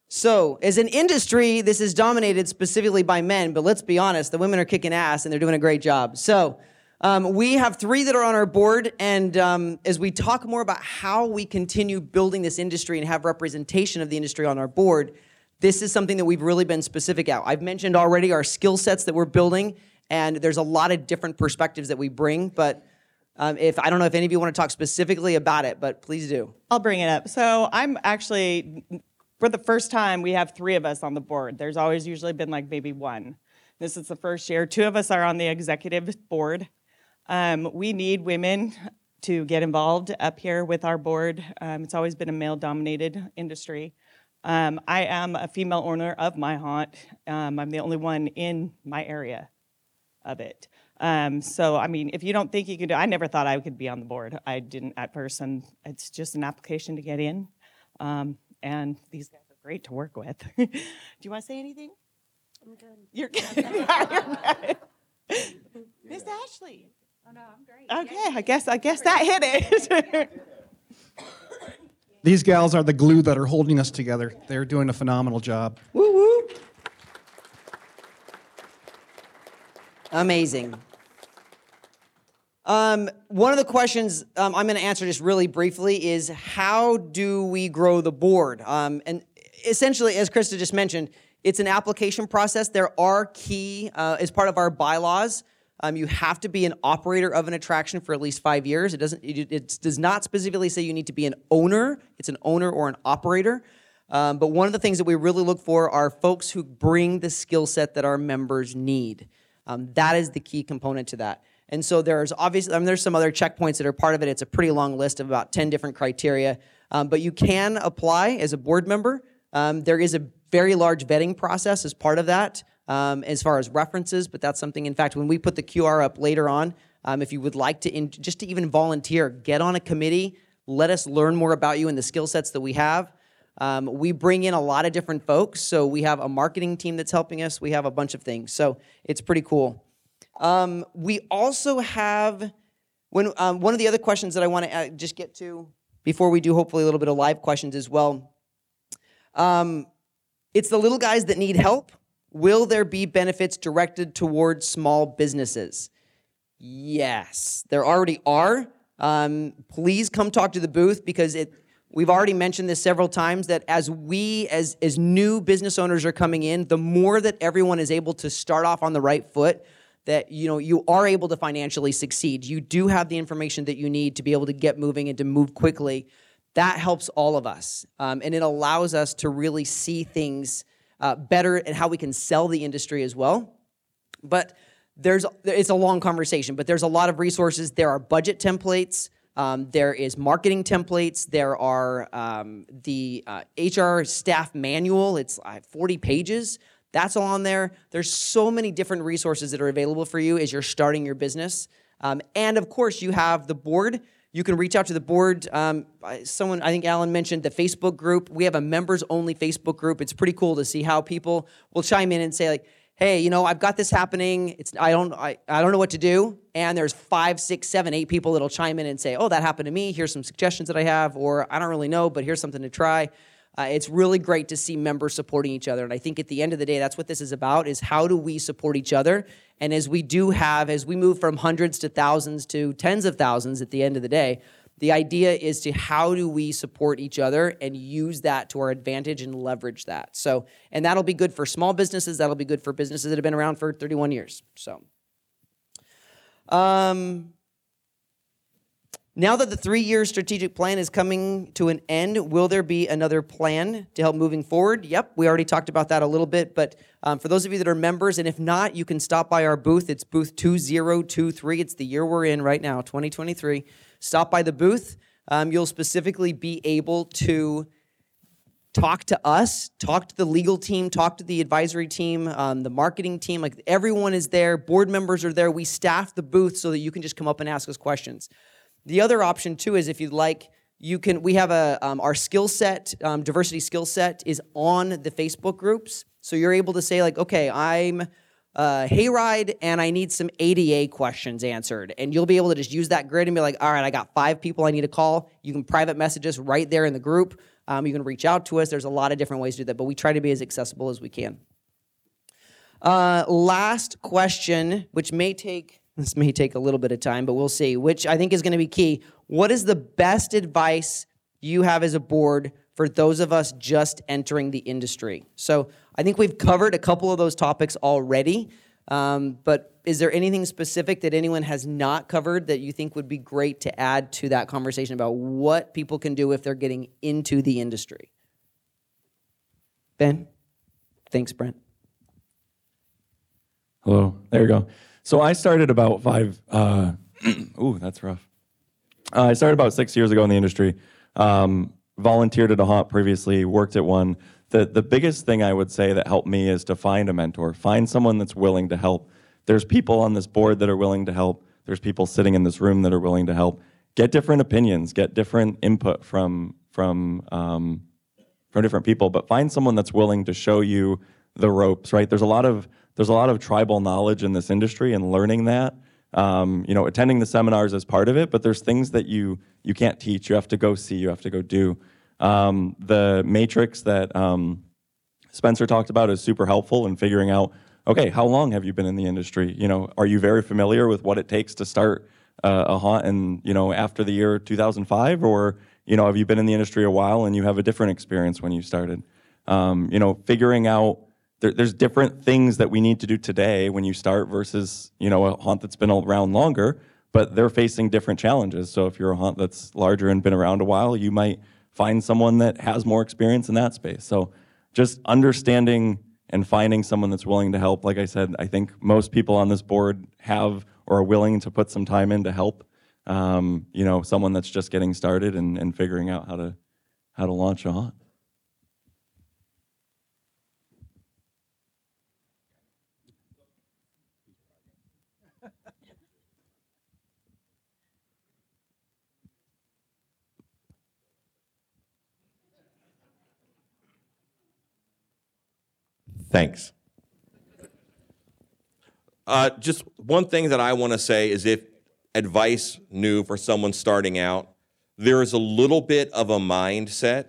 So, as an industry, this is dominated specifically by men, but let's be honest, the women are kicking ass and they're doing a great job. So, um, we have three that are on our board, and um, as we talk more about how we continue building this industry and have representation of the industry on our board, this is something that we've really been specific at. I've mentioned already our skill sets that we're building, and there's a lot of different perspectives that we bring, but Um, if I don't know if any of you want to talk specifically about it, but please do. I'll bring it up. So I'm actually, for the first time, we have three of us on the board. There's always usually been like maybe one. This is the first year. Two of us are on the executive board. Um, we need women to get involved up here with our board. Um, it's always been a male dominated industry. Um, I am a female owner of my haunt. Um, I'm the only one in my area of it. Um, so, I mean, if you don't think you can do, I never thought I could be on the board. I didn't at first, and it's just an application to get in. Um, and these guys are great to work with. <laughs> do you want to say anything? I'm good. You're good. Yeah, <laughs> you're good. <laughs> Miss Ashley. Oh no, I'm great. Okay, I guess I guess that hit it. These gals are the glue that are holding us together. They're doing a phenomenal job. Woo woo. Amazing. Um, one of the questions um, I'm going to answer just really briefly is how do we grow the board? Um, and essentially, as Krista just mentioned, it's an application process. There are key, uh, as part of our bylaws, um, you have to be an operator of an attraction for at least five years. It doesn't. It, it does not specifically say you need to be an owner. It's an owner or an operator. Um, but one of the things that we really look for are folks who bring the skill set that our members need. Um, that is the key component to that. And so there's obviously I mean, there's some other checkpoints that are part of it. It's a pretty long list of about ten different criteria. Um, but you can apply as a board member. Um, there is a very large vetting process as part of that um, as far as references, but that's something, in fact, when we put the QR up later on, um, if you would like to, in, just to even volunteer, get on a committee, let us learn more about you and the skill sets that we have. Um, we bring in a lot of different folks. So we have a marketing team that's helping us. We have a bunch of things. So it's pretty cool. Um, we also have when um, one of the other questions that I want to uh, just get to before we do hopefully a little bit of live questions as well. Um, it's the little guys that need help. Will there be benefits directed towards small businesses? Yes, there already are. Um, please come talk to the booth because it. We've already mentioned this several times that as we, as as new business owners are coming in, the more that everyone is able to start off on the right foot, that you know you are able to financially succeed. You do have the information that you need to be able to get moving and to move quickly. That helps all of us, um, and it allows us to really see things uh, better and how we can sell the industry as well. But there's it's a long conversation, but there's a lot of resources. There are budget templates. Um, there is marketing templates. There are um, the uh, HR staff manual. It's uh, 40 pages. That's all on there. There's so many different resources that are available for you as you're starting your business. Um, and of course, you have the board. You can reach out to the board. Um, someone, I think Alan mentioned the Facebook group. We have a members only Facebook group. It's pretty cool to see how people will chime in and say, like, hey, you know, I've got this happening. It's I don't I, I don't know what to do. And there's five, six, seven, eight people that'll chime in and say, oh, that happened to me. Here's some suggestions that I have, or I don't really know, but here's something to try. Uh, it's really great to see members supporting each other. And I think at the end of the day, that's what this is about is how do we support each other? And as we do have, as we move from hundreds to thousands to tens of thousands at the end of the day, the idea is to how do we support each other and use that to our advantage and leverage that. So, and that'll be good for small businesses. That'll be good for businesses that have been around for 31 years. So, um, now that the three year strategic plan is coming to an end, will there be another plan to help moving forward? Yep, we already talked about that a little bit. But um, for those of you that are members, and if not, you can stop by our booth. It's booth 2023. It's the year we're in right now, 2023. Stop by the booth. Um, you'll specifically be able to talk to us, talk to the legal team, talk to the advisory team, um, the marketing team. Like everyone is there, board members are there. We staff the booth so that you can just come up and ask us questions. The other option too is if you'd like, you can. We have a um, our skill set, um, diversity skill set is on the Facebook groups, so you're able to say like, okay, I'm uh, hayride and I need some ADA questions answered, and you'll be able to just use that grid and be like, all right, I got five people I need to call. You can private message us right there in the group. Um, you can reach out to us. There's a lot of different ways to do that, but we try to be as accessible as we can. Uh, last question, which may take <laughs> this may take a little bit of time, but we'll see, which I think is going to be key. What is the best advice you have as a board for those of us just entering the industry? So I think we've covered a couple of those topics already. Um, but is there anything specific that anyone has not covered that you think would be great to add to that conversation about what people can do if they're getting into the industry? Ben? Thanks, Brent. Hello. There you go. So I started about five. Uh, <clears throat> ooh, that's rough. Uh, I started about six years ago in the industry. Um, volunteered at a haunt previously. Worked at one. The the biggest thing I would say that helped me is to find a mentor. Find someone that's willing to help. There's people on this board that are willing to help. There's people sitting in this room that are willing to help. Get different opinions. Get different input from from um, from different people. But find someone that's willing to show you the ropes. Right. There's a lot of there's a lot of tribal knowledge in this industry and learning that. Um, you know, attending the seminars is part of it, but there's things that you you can't teach. You have to go see. You have to go do. Um, the matrix that um, Spencer talked about is super helpful in figuring out. Okay, how long have you been in the industry? You know, are you very familiar with what it takes to start uh, a haunt? And you know, after the year 2005, or you know, have you been in the industry a while and you have a different experience when you started? Um, you know, figuring out there, there's different things that we need to do today when you start versus you know a haunt that's been around longer, but they're facing different challenges. So if you're a haunt that's larger and been around a while, you might find someone that has more experience in that space. So just understanding and finding someone that's willing to help. Like I said, I think most people on this board have or are willing to put some time in to help. Um, you know, someone that's just getting started and, and figuring out how to how to launch a haunt. Thanks. Uh, just one thing that I want to say is if advice new for someone starting out, there is a little bit of a mindset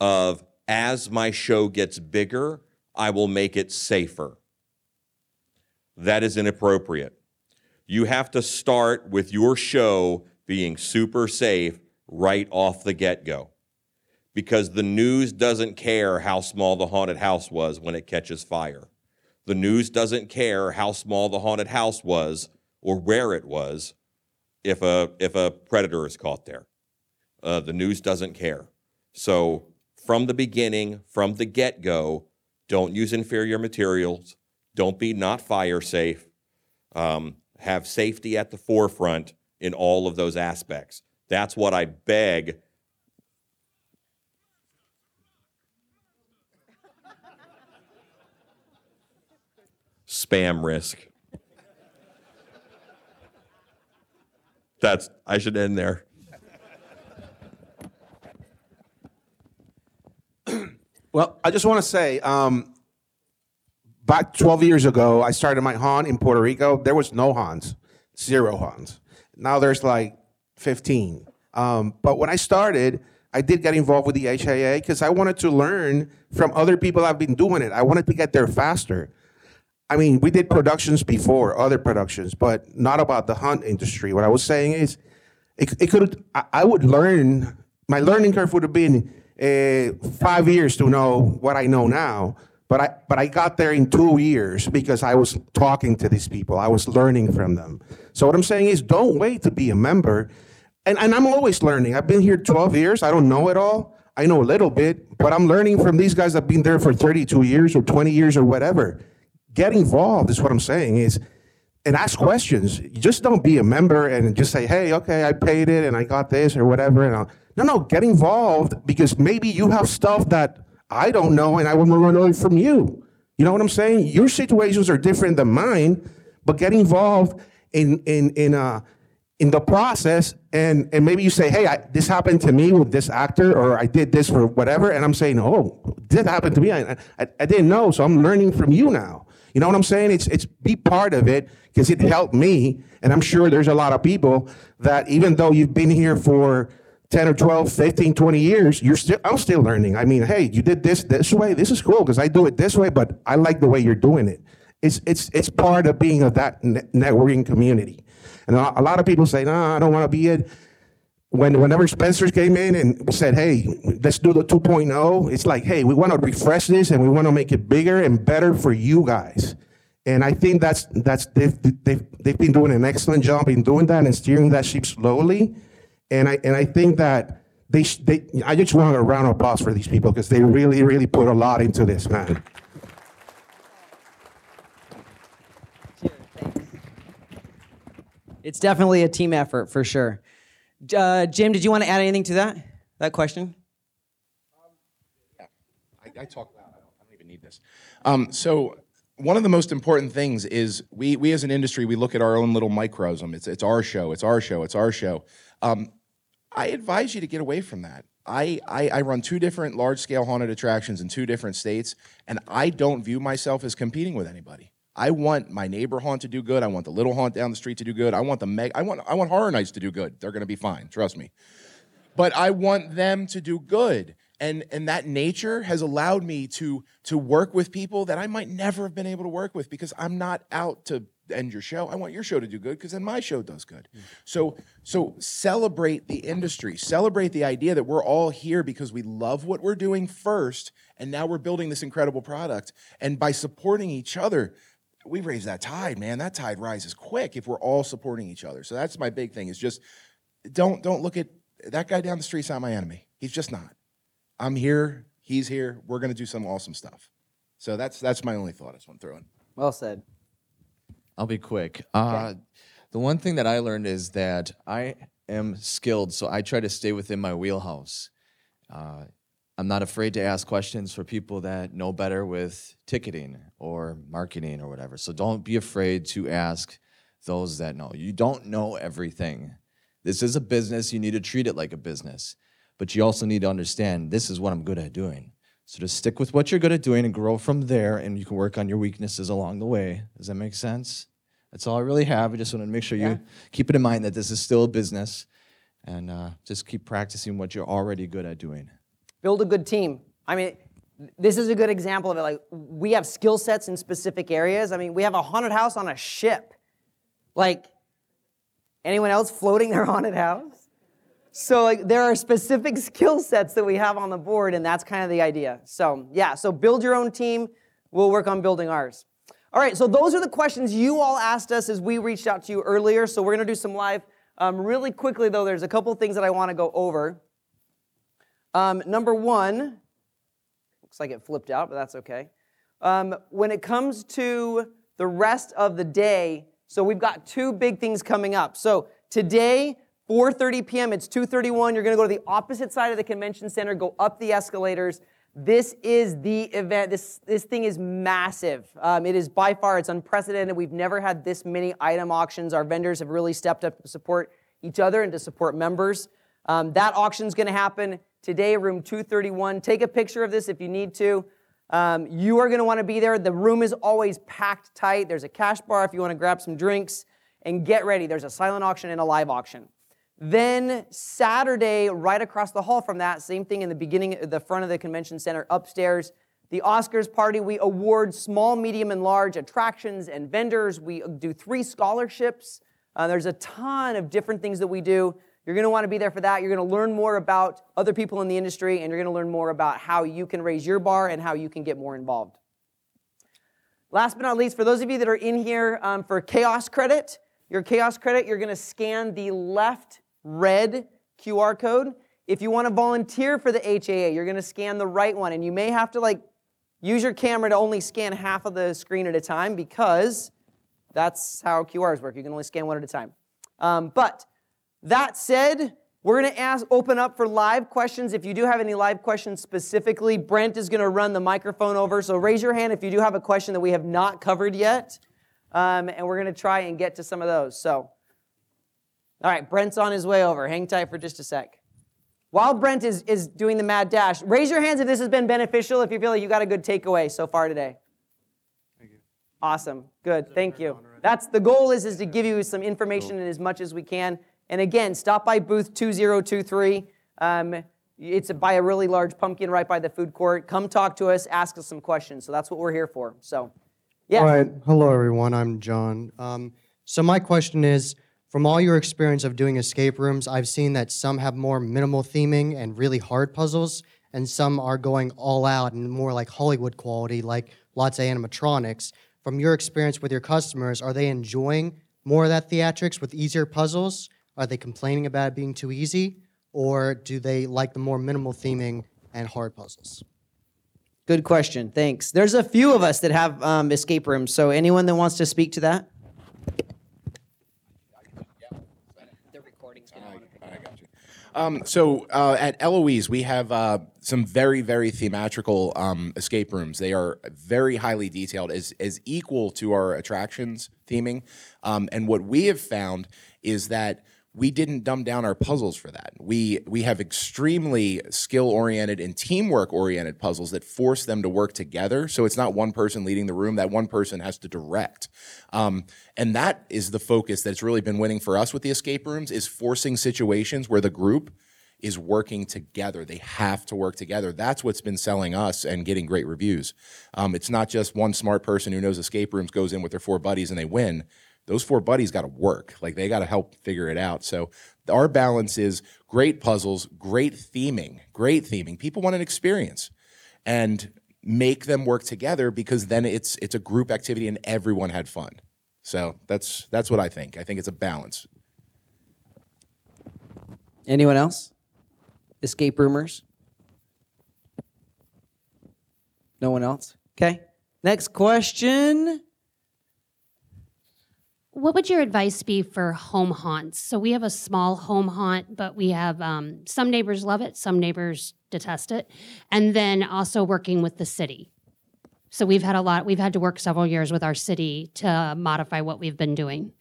of as my show gets bigger, I will make it safer. That is inappropriate. You have to start with your show being super safe right off the get go because the news doesn't care how small the haunted house was when it catches fire. The news doesn't care how small the haunted house was or where it was if a, if a predator is caught there. Uh, the news doesn't care. So, from the beginning, from the get go, don't use inferior materials. Don't be not fire safe. Um, have safety at the forefront in all of those aspects. That's what I beg spam risk. That's I should end there. Well, I just want to say, um, back 12 years ago, I started my haunt in Puerto Rico. There was no haunts, zero haunts. Now there's like 15. Um, but when I started, I did get involved with the HIA because I wanted to learn from other people that have been doing it. I wanted to get there faster. I mean, we did productions before, other productions, but not about the hunt industry. What I was saying is, it, it could I, I would learn. My learning curve would have been uh, five years to know what I know now. But I but I got there in two years because I was talking to these people. I was learning from them. So what I'm saying is, don't wait to be a member. And and I'm always learning. I've been here 12 years. I don't know it all. I know a little bit, but I'm learning from these guys that've been there for 32 years or 20 years or whatever get involved is what I'm saying is and ask questions. Just don't be a member and just say, hey, okay, I paid it and I got this or whatever. And I'll, no, no, get involved because maybe you have stuff that I don't know and I want to learn from you. You know what I'm saying? Your situations are different than mine, but get involved in in in uh in the process and and maybe you say, hey, I, this happened to me with this actor or I did this for whatever, and I'm saying, oh, this happened to me. I, I, I didn't know, so I'm learning from you now. You know what I'm saying? It's it's be part of it because it helped me, and I'm sure there's a lot of people that even though you've been here for 10 or 12, 15, 20 years, you're still I'm still learning. I mean, hey, you did this this way. This is cool because I do it this way, but I like the way you're doing it. It's it's it's part of being of that networking community. And a lot of people say, "No, I don't want to be it." When whenever Spencer came in and said, "Hey, let's do the 2.0," it's like, "Hey, we want to refresh this and we want to make it bigger and better for you guys." And I think that's that's they've they've they've been doing an excellent job in doing that and steering that ship slowly. And I and I think that they they I just want a round of applause for these people because they really really put a lot into this, man. It's definitely a team effort for sure. Uh, Jim, did you want to add anything to that? That question? I, I talk loud. I don't, I don't even need this. Um, so one of the most important things is we we as an industry we look at our own little microcosm. It's it's our show. It's our show. It's our show. Um, I advise you to get away from that. I, I, I run two different large scale haunted attractions in two different states, and I don't view myself as competing with anybody. I want my neighbor haunt to do good. I want the little haunt down the street to do good. I want the meg- I want I want horror nights to do good. They're going to be fine. Trust me. But I want them to do good. And and that nature has allowed me to to work with people that I might never have been able to work with because I'm not out to end your show. I want your show to do good because then my show does good. Mm. So so celebrate the industry. Celebrate the idea that we're all here because we love what we're doing first and now we're building this incredible product and by supporting each other we raise that tide, man. That tide rises quick if we're all supporting each other. So that's my big thing is just don't don't look at that guy down the street's not my enemy. He's just not. I'm here, he's here, we're gonna do some awesome stuff. So that's that's my only thought I just want to throw in. Well said. I'll be quick. Uh, the one thing that I learned is that I am skilled, so I try to stay within my wheelhouse. Uh, I'm not afraid to ask questions for people that know better with ticketing or marketing or whatever. So don't be afraid to ask those that know. You don't know everything. This is a business, you need to treat it like a business. But you also need to understand this is what I'm good at doing. So just stick with what you're good at doing and grow from there, and you can work on your weaknesses along the way. Does that make sense? That's all I really have. I just want to make sure you keep it in mind that this is still a business and uh, just keep practicing what you're already good at doing. build a good team. I mean, this is a good example of it. Like, we have skill sets in specific areas. I mean, we have a haunted house on a ship. Like, anyone else floating their <laughs> haunted house? So, like, there are specific <laughs> skill sets that we have on the board, and that's kind of the idea. So, yeah, so build your own team. We'll work on building ours. All right, so those are the questions you all asked us as we reached out to you earlier. So, we're to do some live. Um, really quickly, though, there's a couple things that I want to go over. Um, number one, looks like it flipped out, but that's okay. Um, when it comes to the rest of the day, so we've got two big things coming up. So today, 4:30 p.m. It's 2:31. You're going to go to the opposite side of the convention center, go up the escalators. This is the event. This this thing is massive. Um, it is by far it's unprecedented. We've never had this many item auctions. Our vendors have really stepped up to support each other and to support members. Um, that is going to happen today, room 231. Take a picture of this if you need to. Um, you are going to want to be there. The room is always packed tight. There's a cash bar if you want to grab some drinks. And get ready. There's a silent auction and a live auction. Then Saturday, right across the hall from that, same thing in the beginning, the front of the convention center upstairs, the Oscars party. We award small, medium, and large attractions and vendors. We do three scholarships. Uh, there's a ton of different things that we do. You're going to want to be there for that. You're going to learn more about other people in the industry, and you're going to learn more about how you can raise your bar and how you can get more involved. Last but not least, for those of you that are in here um, for chaos credit, your chaos credit, you're going to scan the left red QR code. If you want to volunteer for the HAA, you're going to scan the right one, and you may have to like use your camera to only scan half of the screen at a time because that's how QRs work. You can only scan one at a time. Um, but that said, we're going to ask, open up for live questions. If you do have any live questions specifically, Brent is going to run the microphone over. So raise your hand if you do have a question that we have not covered yet. Um, and we're going to try and get to some of those. So, all right, Brent's on his way over. Hang tight for just a sec. While Brent is, is doing the mad dash, raise your hands if this has been beneficial, if you feel like you got a good takeaway so far today. Thank you. Awesome. Good. Thank you. That's the goal is, is to give you some information and as much as we can. And again, stop by booth 2023. Um, it's by a really large pumpkin right by the food court. Come talk to us, ask us some questions. So that's what we're here for. So, yeah. All right. Hello, everyone. I'm John. Um, so my question is, from all your experience of doing escape rooms, I've seen that some have more minimal theming and really hard puzzles, and some are going all out and more like Hollywood quality, like lots of animatronics. from your experience with your customers, are they enjoying more of that theatrics with easier puzzles? Are they complaining about it being too easy? Or do they like the more minimal theming and hard puzzles? Good question. Thanks. There's a few of us that have um, escape rooms. So anyone that wants to speak to that? Um, so uh, at Eloise, we have uh, some very, very thematical um, escape rooms. They are very highly detailed, as, as equal to our attractions theming. Um, and what we have found is that we didn't dumb down our puzzles for that. We we have extremely skill oriented and teamwork oriented puzzles that force them to work together. So it's not one person leading the room; that one person has to direct. Um, and that is the focus that's really been winning for us with the escape rooms: is forcing situations where the group is working together. They have to work together. That's what's been selling us and getting great reviews. Um, it's not just one smart person who knows escape rooms goes in with their four buddies and they win those four buddies got to work. Like they got to help figure it out. So our balance is great puzzles, great theming, great theming. People want an experience and make them work together because then it's it's a group activity and everyone had fun. So that's that's what I think. I think it's a balance. Anyone else? Escape roomers? No one else? Okay. Next question. What would your advice be for home haunts? So we have a small home haunt, but we have um, some neighbors love it, some neighbors detest it, and then also working with the city. So we've had a lot. We've had to work several years with our city to modify what we've been doing.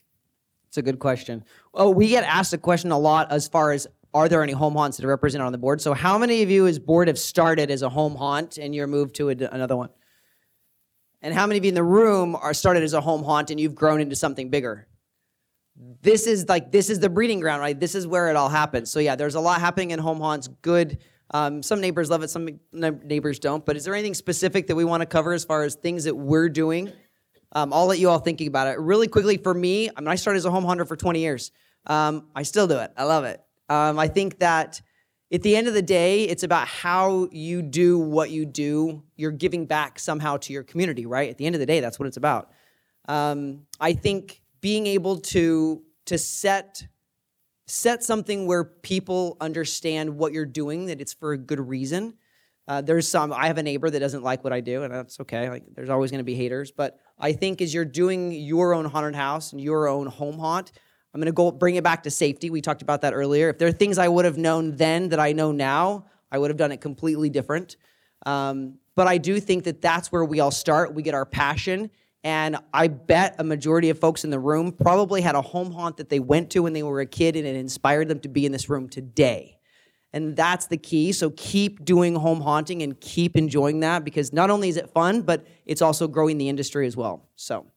It's a good question. Oh, we get asked a question a lot as far as are there any home haunts that are represented on the board? So how many of you as board have started as a home haunt and you're moved to a, another one? And how many of you in the room are started as a home haunt and you've grown into something bigger? This is like this is the breeding ground, right? This is where it all happens. So yeah, there's a lot happening in home haunts. Good. Um, some neighbors love it, some neighbors don't. But is there anything specific that we want to cover as far as things that we're doing? Um, I'll let you all thinking about it really quickly. For me, I mean, I started as a home hunter for 20 years. Um, I still do it. I love it. Um, I think that at the end of the day, it's about how you do what you do. You're giving back somehow to your community, right? At the end of the day, that's what it's about. Um, I think being able to to set set something where people understand what you're doing, that it's for a good reason. Uh, there's some. I have a neighbor that doesn't like what I do, and that's okay. Like, there's always going to be haters, but I think as you're doing your own haunted house and your own home haunt, I'm going to go bring it back to safety. We talked about that earlier. If there are things I would have known then that I know now, I would have done it completely different. Um, but I do think that that's where we all start. We get our passion. And I bet a majority of folks in the room probably had a home haunt that they went to when they were a kid and it inspired them to be in this room today. And that's the key. So keep doing home haunting and keep enjoying that because not only is it fun, but it's also growing the industry as well. So,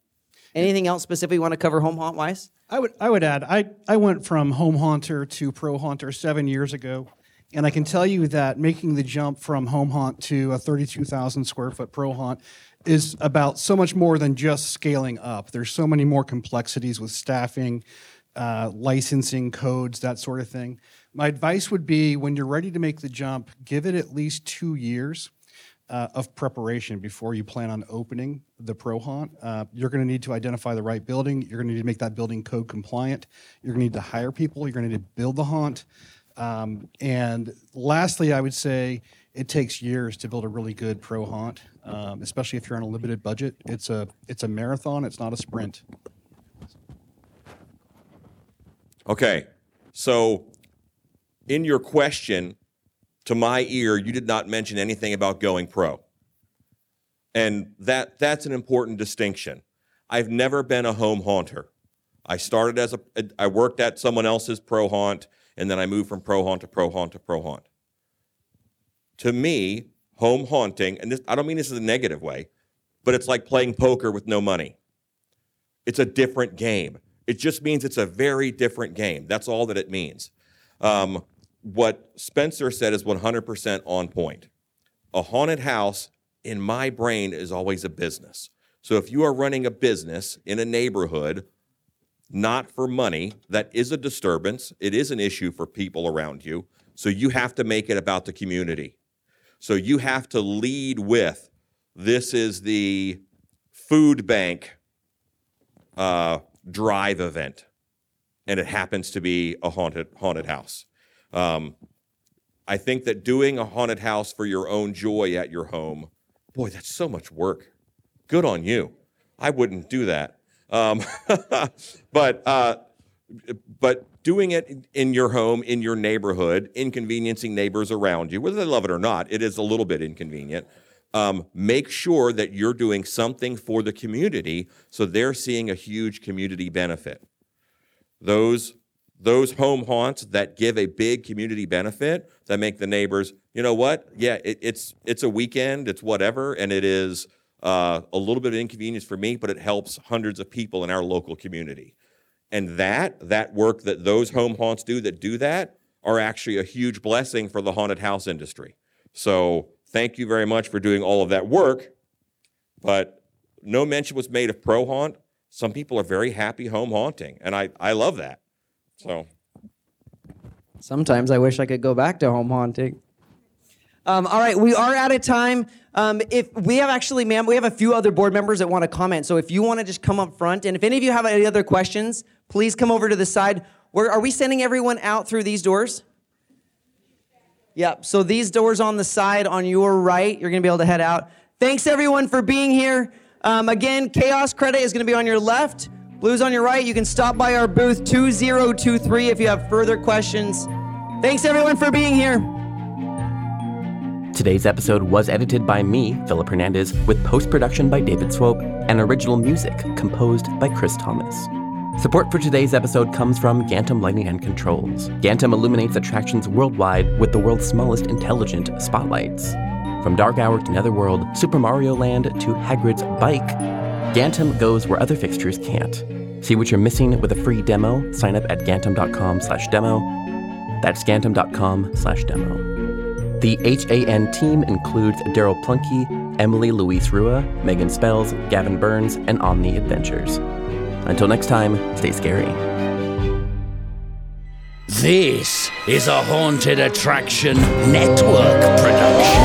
anything else specific you want to cover home haunt wise? I would I would add I, I went from home haunter to pro haunter seven years ago, and I can tell you that making the jump from home haunt to a 32,000 square foot pro haunt is about so much more than just scaling up. There's so many more complexities with staffing, uh, licensing, codes, that sort of thing. My advice would be when you're ready to make the jump, give it at least two years uh, of preparation before you plan on opening the Pro Haunt. Uh, you're going to need to identify the right building. You're going to need to make that building code compliant. You're going to need to hire people. You're going to need to build the haunt. Um, and lastly, I would say it takes years to build a really good Pro Haunt, um, especially if you're on a limited budget. It's a it's a marathon. It's not a sprint. Okay, so in your question, to my ear, you did not mention anything about going pro. And that, that's an important distinction. I've never been a home haunter. I started as a, I worked at someone else's pro haunt, and then I moved from pro haunt to pro haunt to pro haunt. To me, home haunting, and this, I don't mean this in a negative way, but it's like playing poker with no money. It's a different game. It just means it's a very different game. That's all that it means. Um, what Spencer said is 100% on point. A haunted house in my brain is always a business. So if you are running a business in a neighborhood, not for money, that is a disturbance. It is an issue for people around you. So you have to make it about the community. So you have to lead with this is the food bank uh, drive event, and it happens to be a haunted haunted house. Um, I think that doing a haunted house for your own joy at your home, boy, that's so much work. Good on you. I wouldn't do that. Um, <laughs> but uh, but doing it in your home, in your neighborhood, inconveniencing neighbors around you, whether they love it or not, it is a little bit inconvenient. Um, make sure that you're doing something for the community so they're seeing a huge community benefit. Those those home haunts that give a big community benefit that make the neighbors, you know what? Yeah, it, it's it's a weekend, it's whatever, and it is uh, a little bit of inconvenience for me, but it helps hundreds of people in our local community. And that that work that those home haunts do that do that are actually a huge blessing for the haunted house industry. So thank you very much for doing all of that work. But no mention was made of pro haunt. Some people are very happy home haunting, and I, I love that. So Sometimes I wish I could go back to home haunting. Um, all right, we are out of time. Um, if we have actually, ma'am, we have a few other board members that want to comment. So if you want to just come up front, and if any of you have any other questions, please come over to the side. Where are we sending everyone out through these doors? Yep. So these doors on the side on your right, you're going to be able to head out. Thanks everyone for being here. Um, again, Chaos Credit is going to be on your left. Blues on your right. You can stop by our booth 2023 if you have further questions. Thanks everyone for being here. Today's episode was edited by me, Philip Hernandez, with post production by David Swope and original music composed by Chris Thomas. Support for today's episode comes from Gantom Lighting and Controls. Gantom illuminates attractions worldwide with the world's smallest intelligent spotlights. From Dark Hour to Netherworld, Super Mario Land to Hagrid's Bike, Gantom goes where other fixtures can't. See what you're missing with a free demo? Sign up at gantom.com slash demo. That's gantom.com slash demo. The HAN team includes Daryl Plunky, Emily Louise Rua, Megan Spells, Gavin Burns, and Omni Adventures. Until next time, stay scary. This is a Haunted Attraction Network production.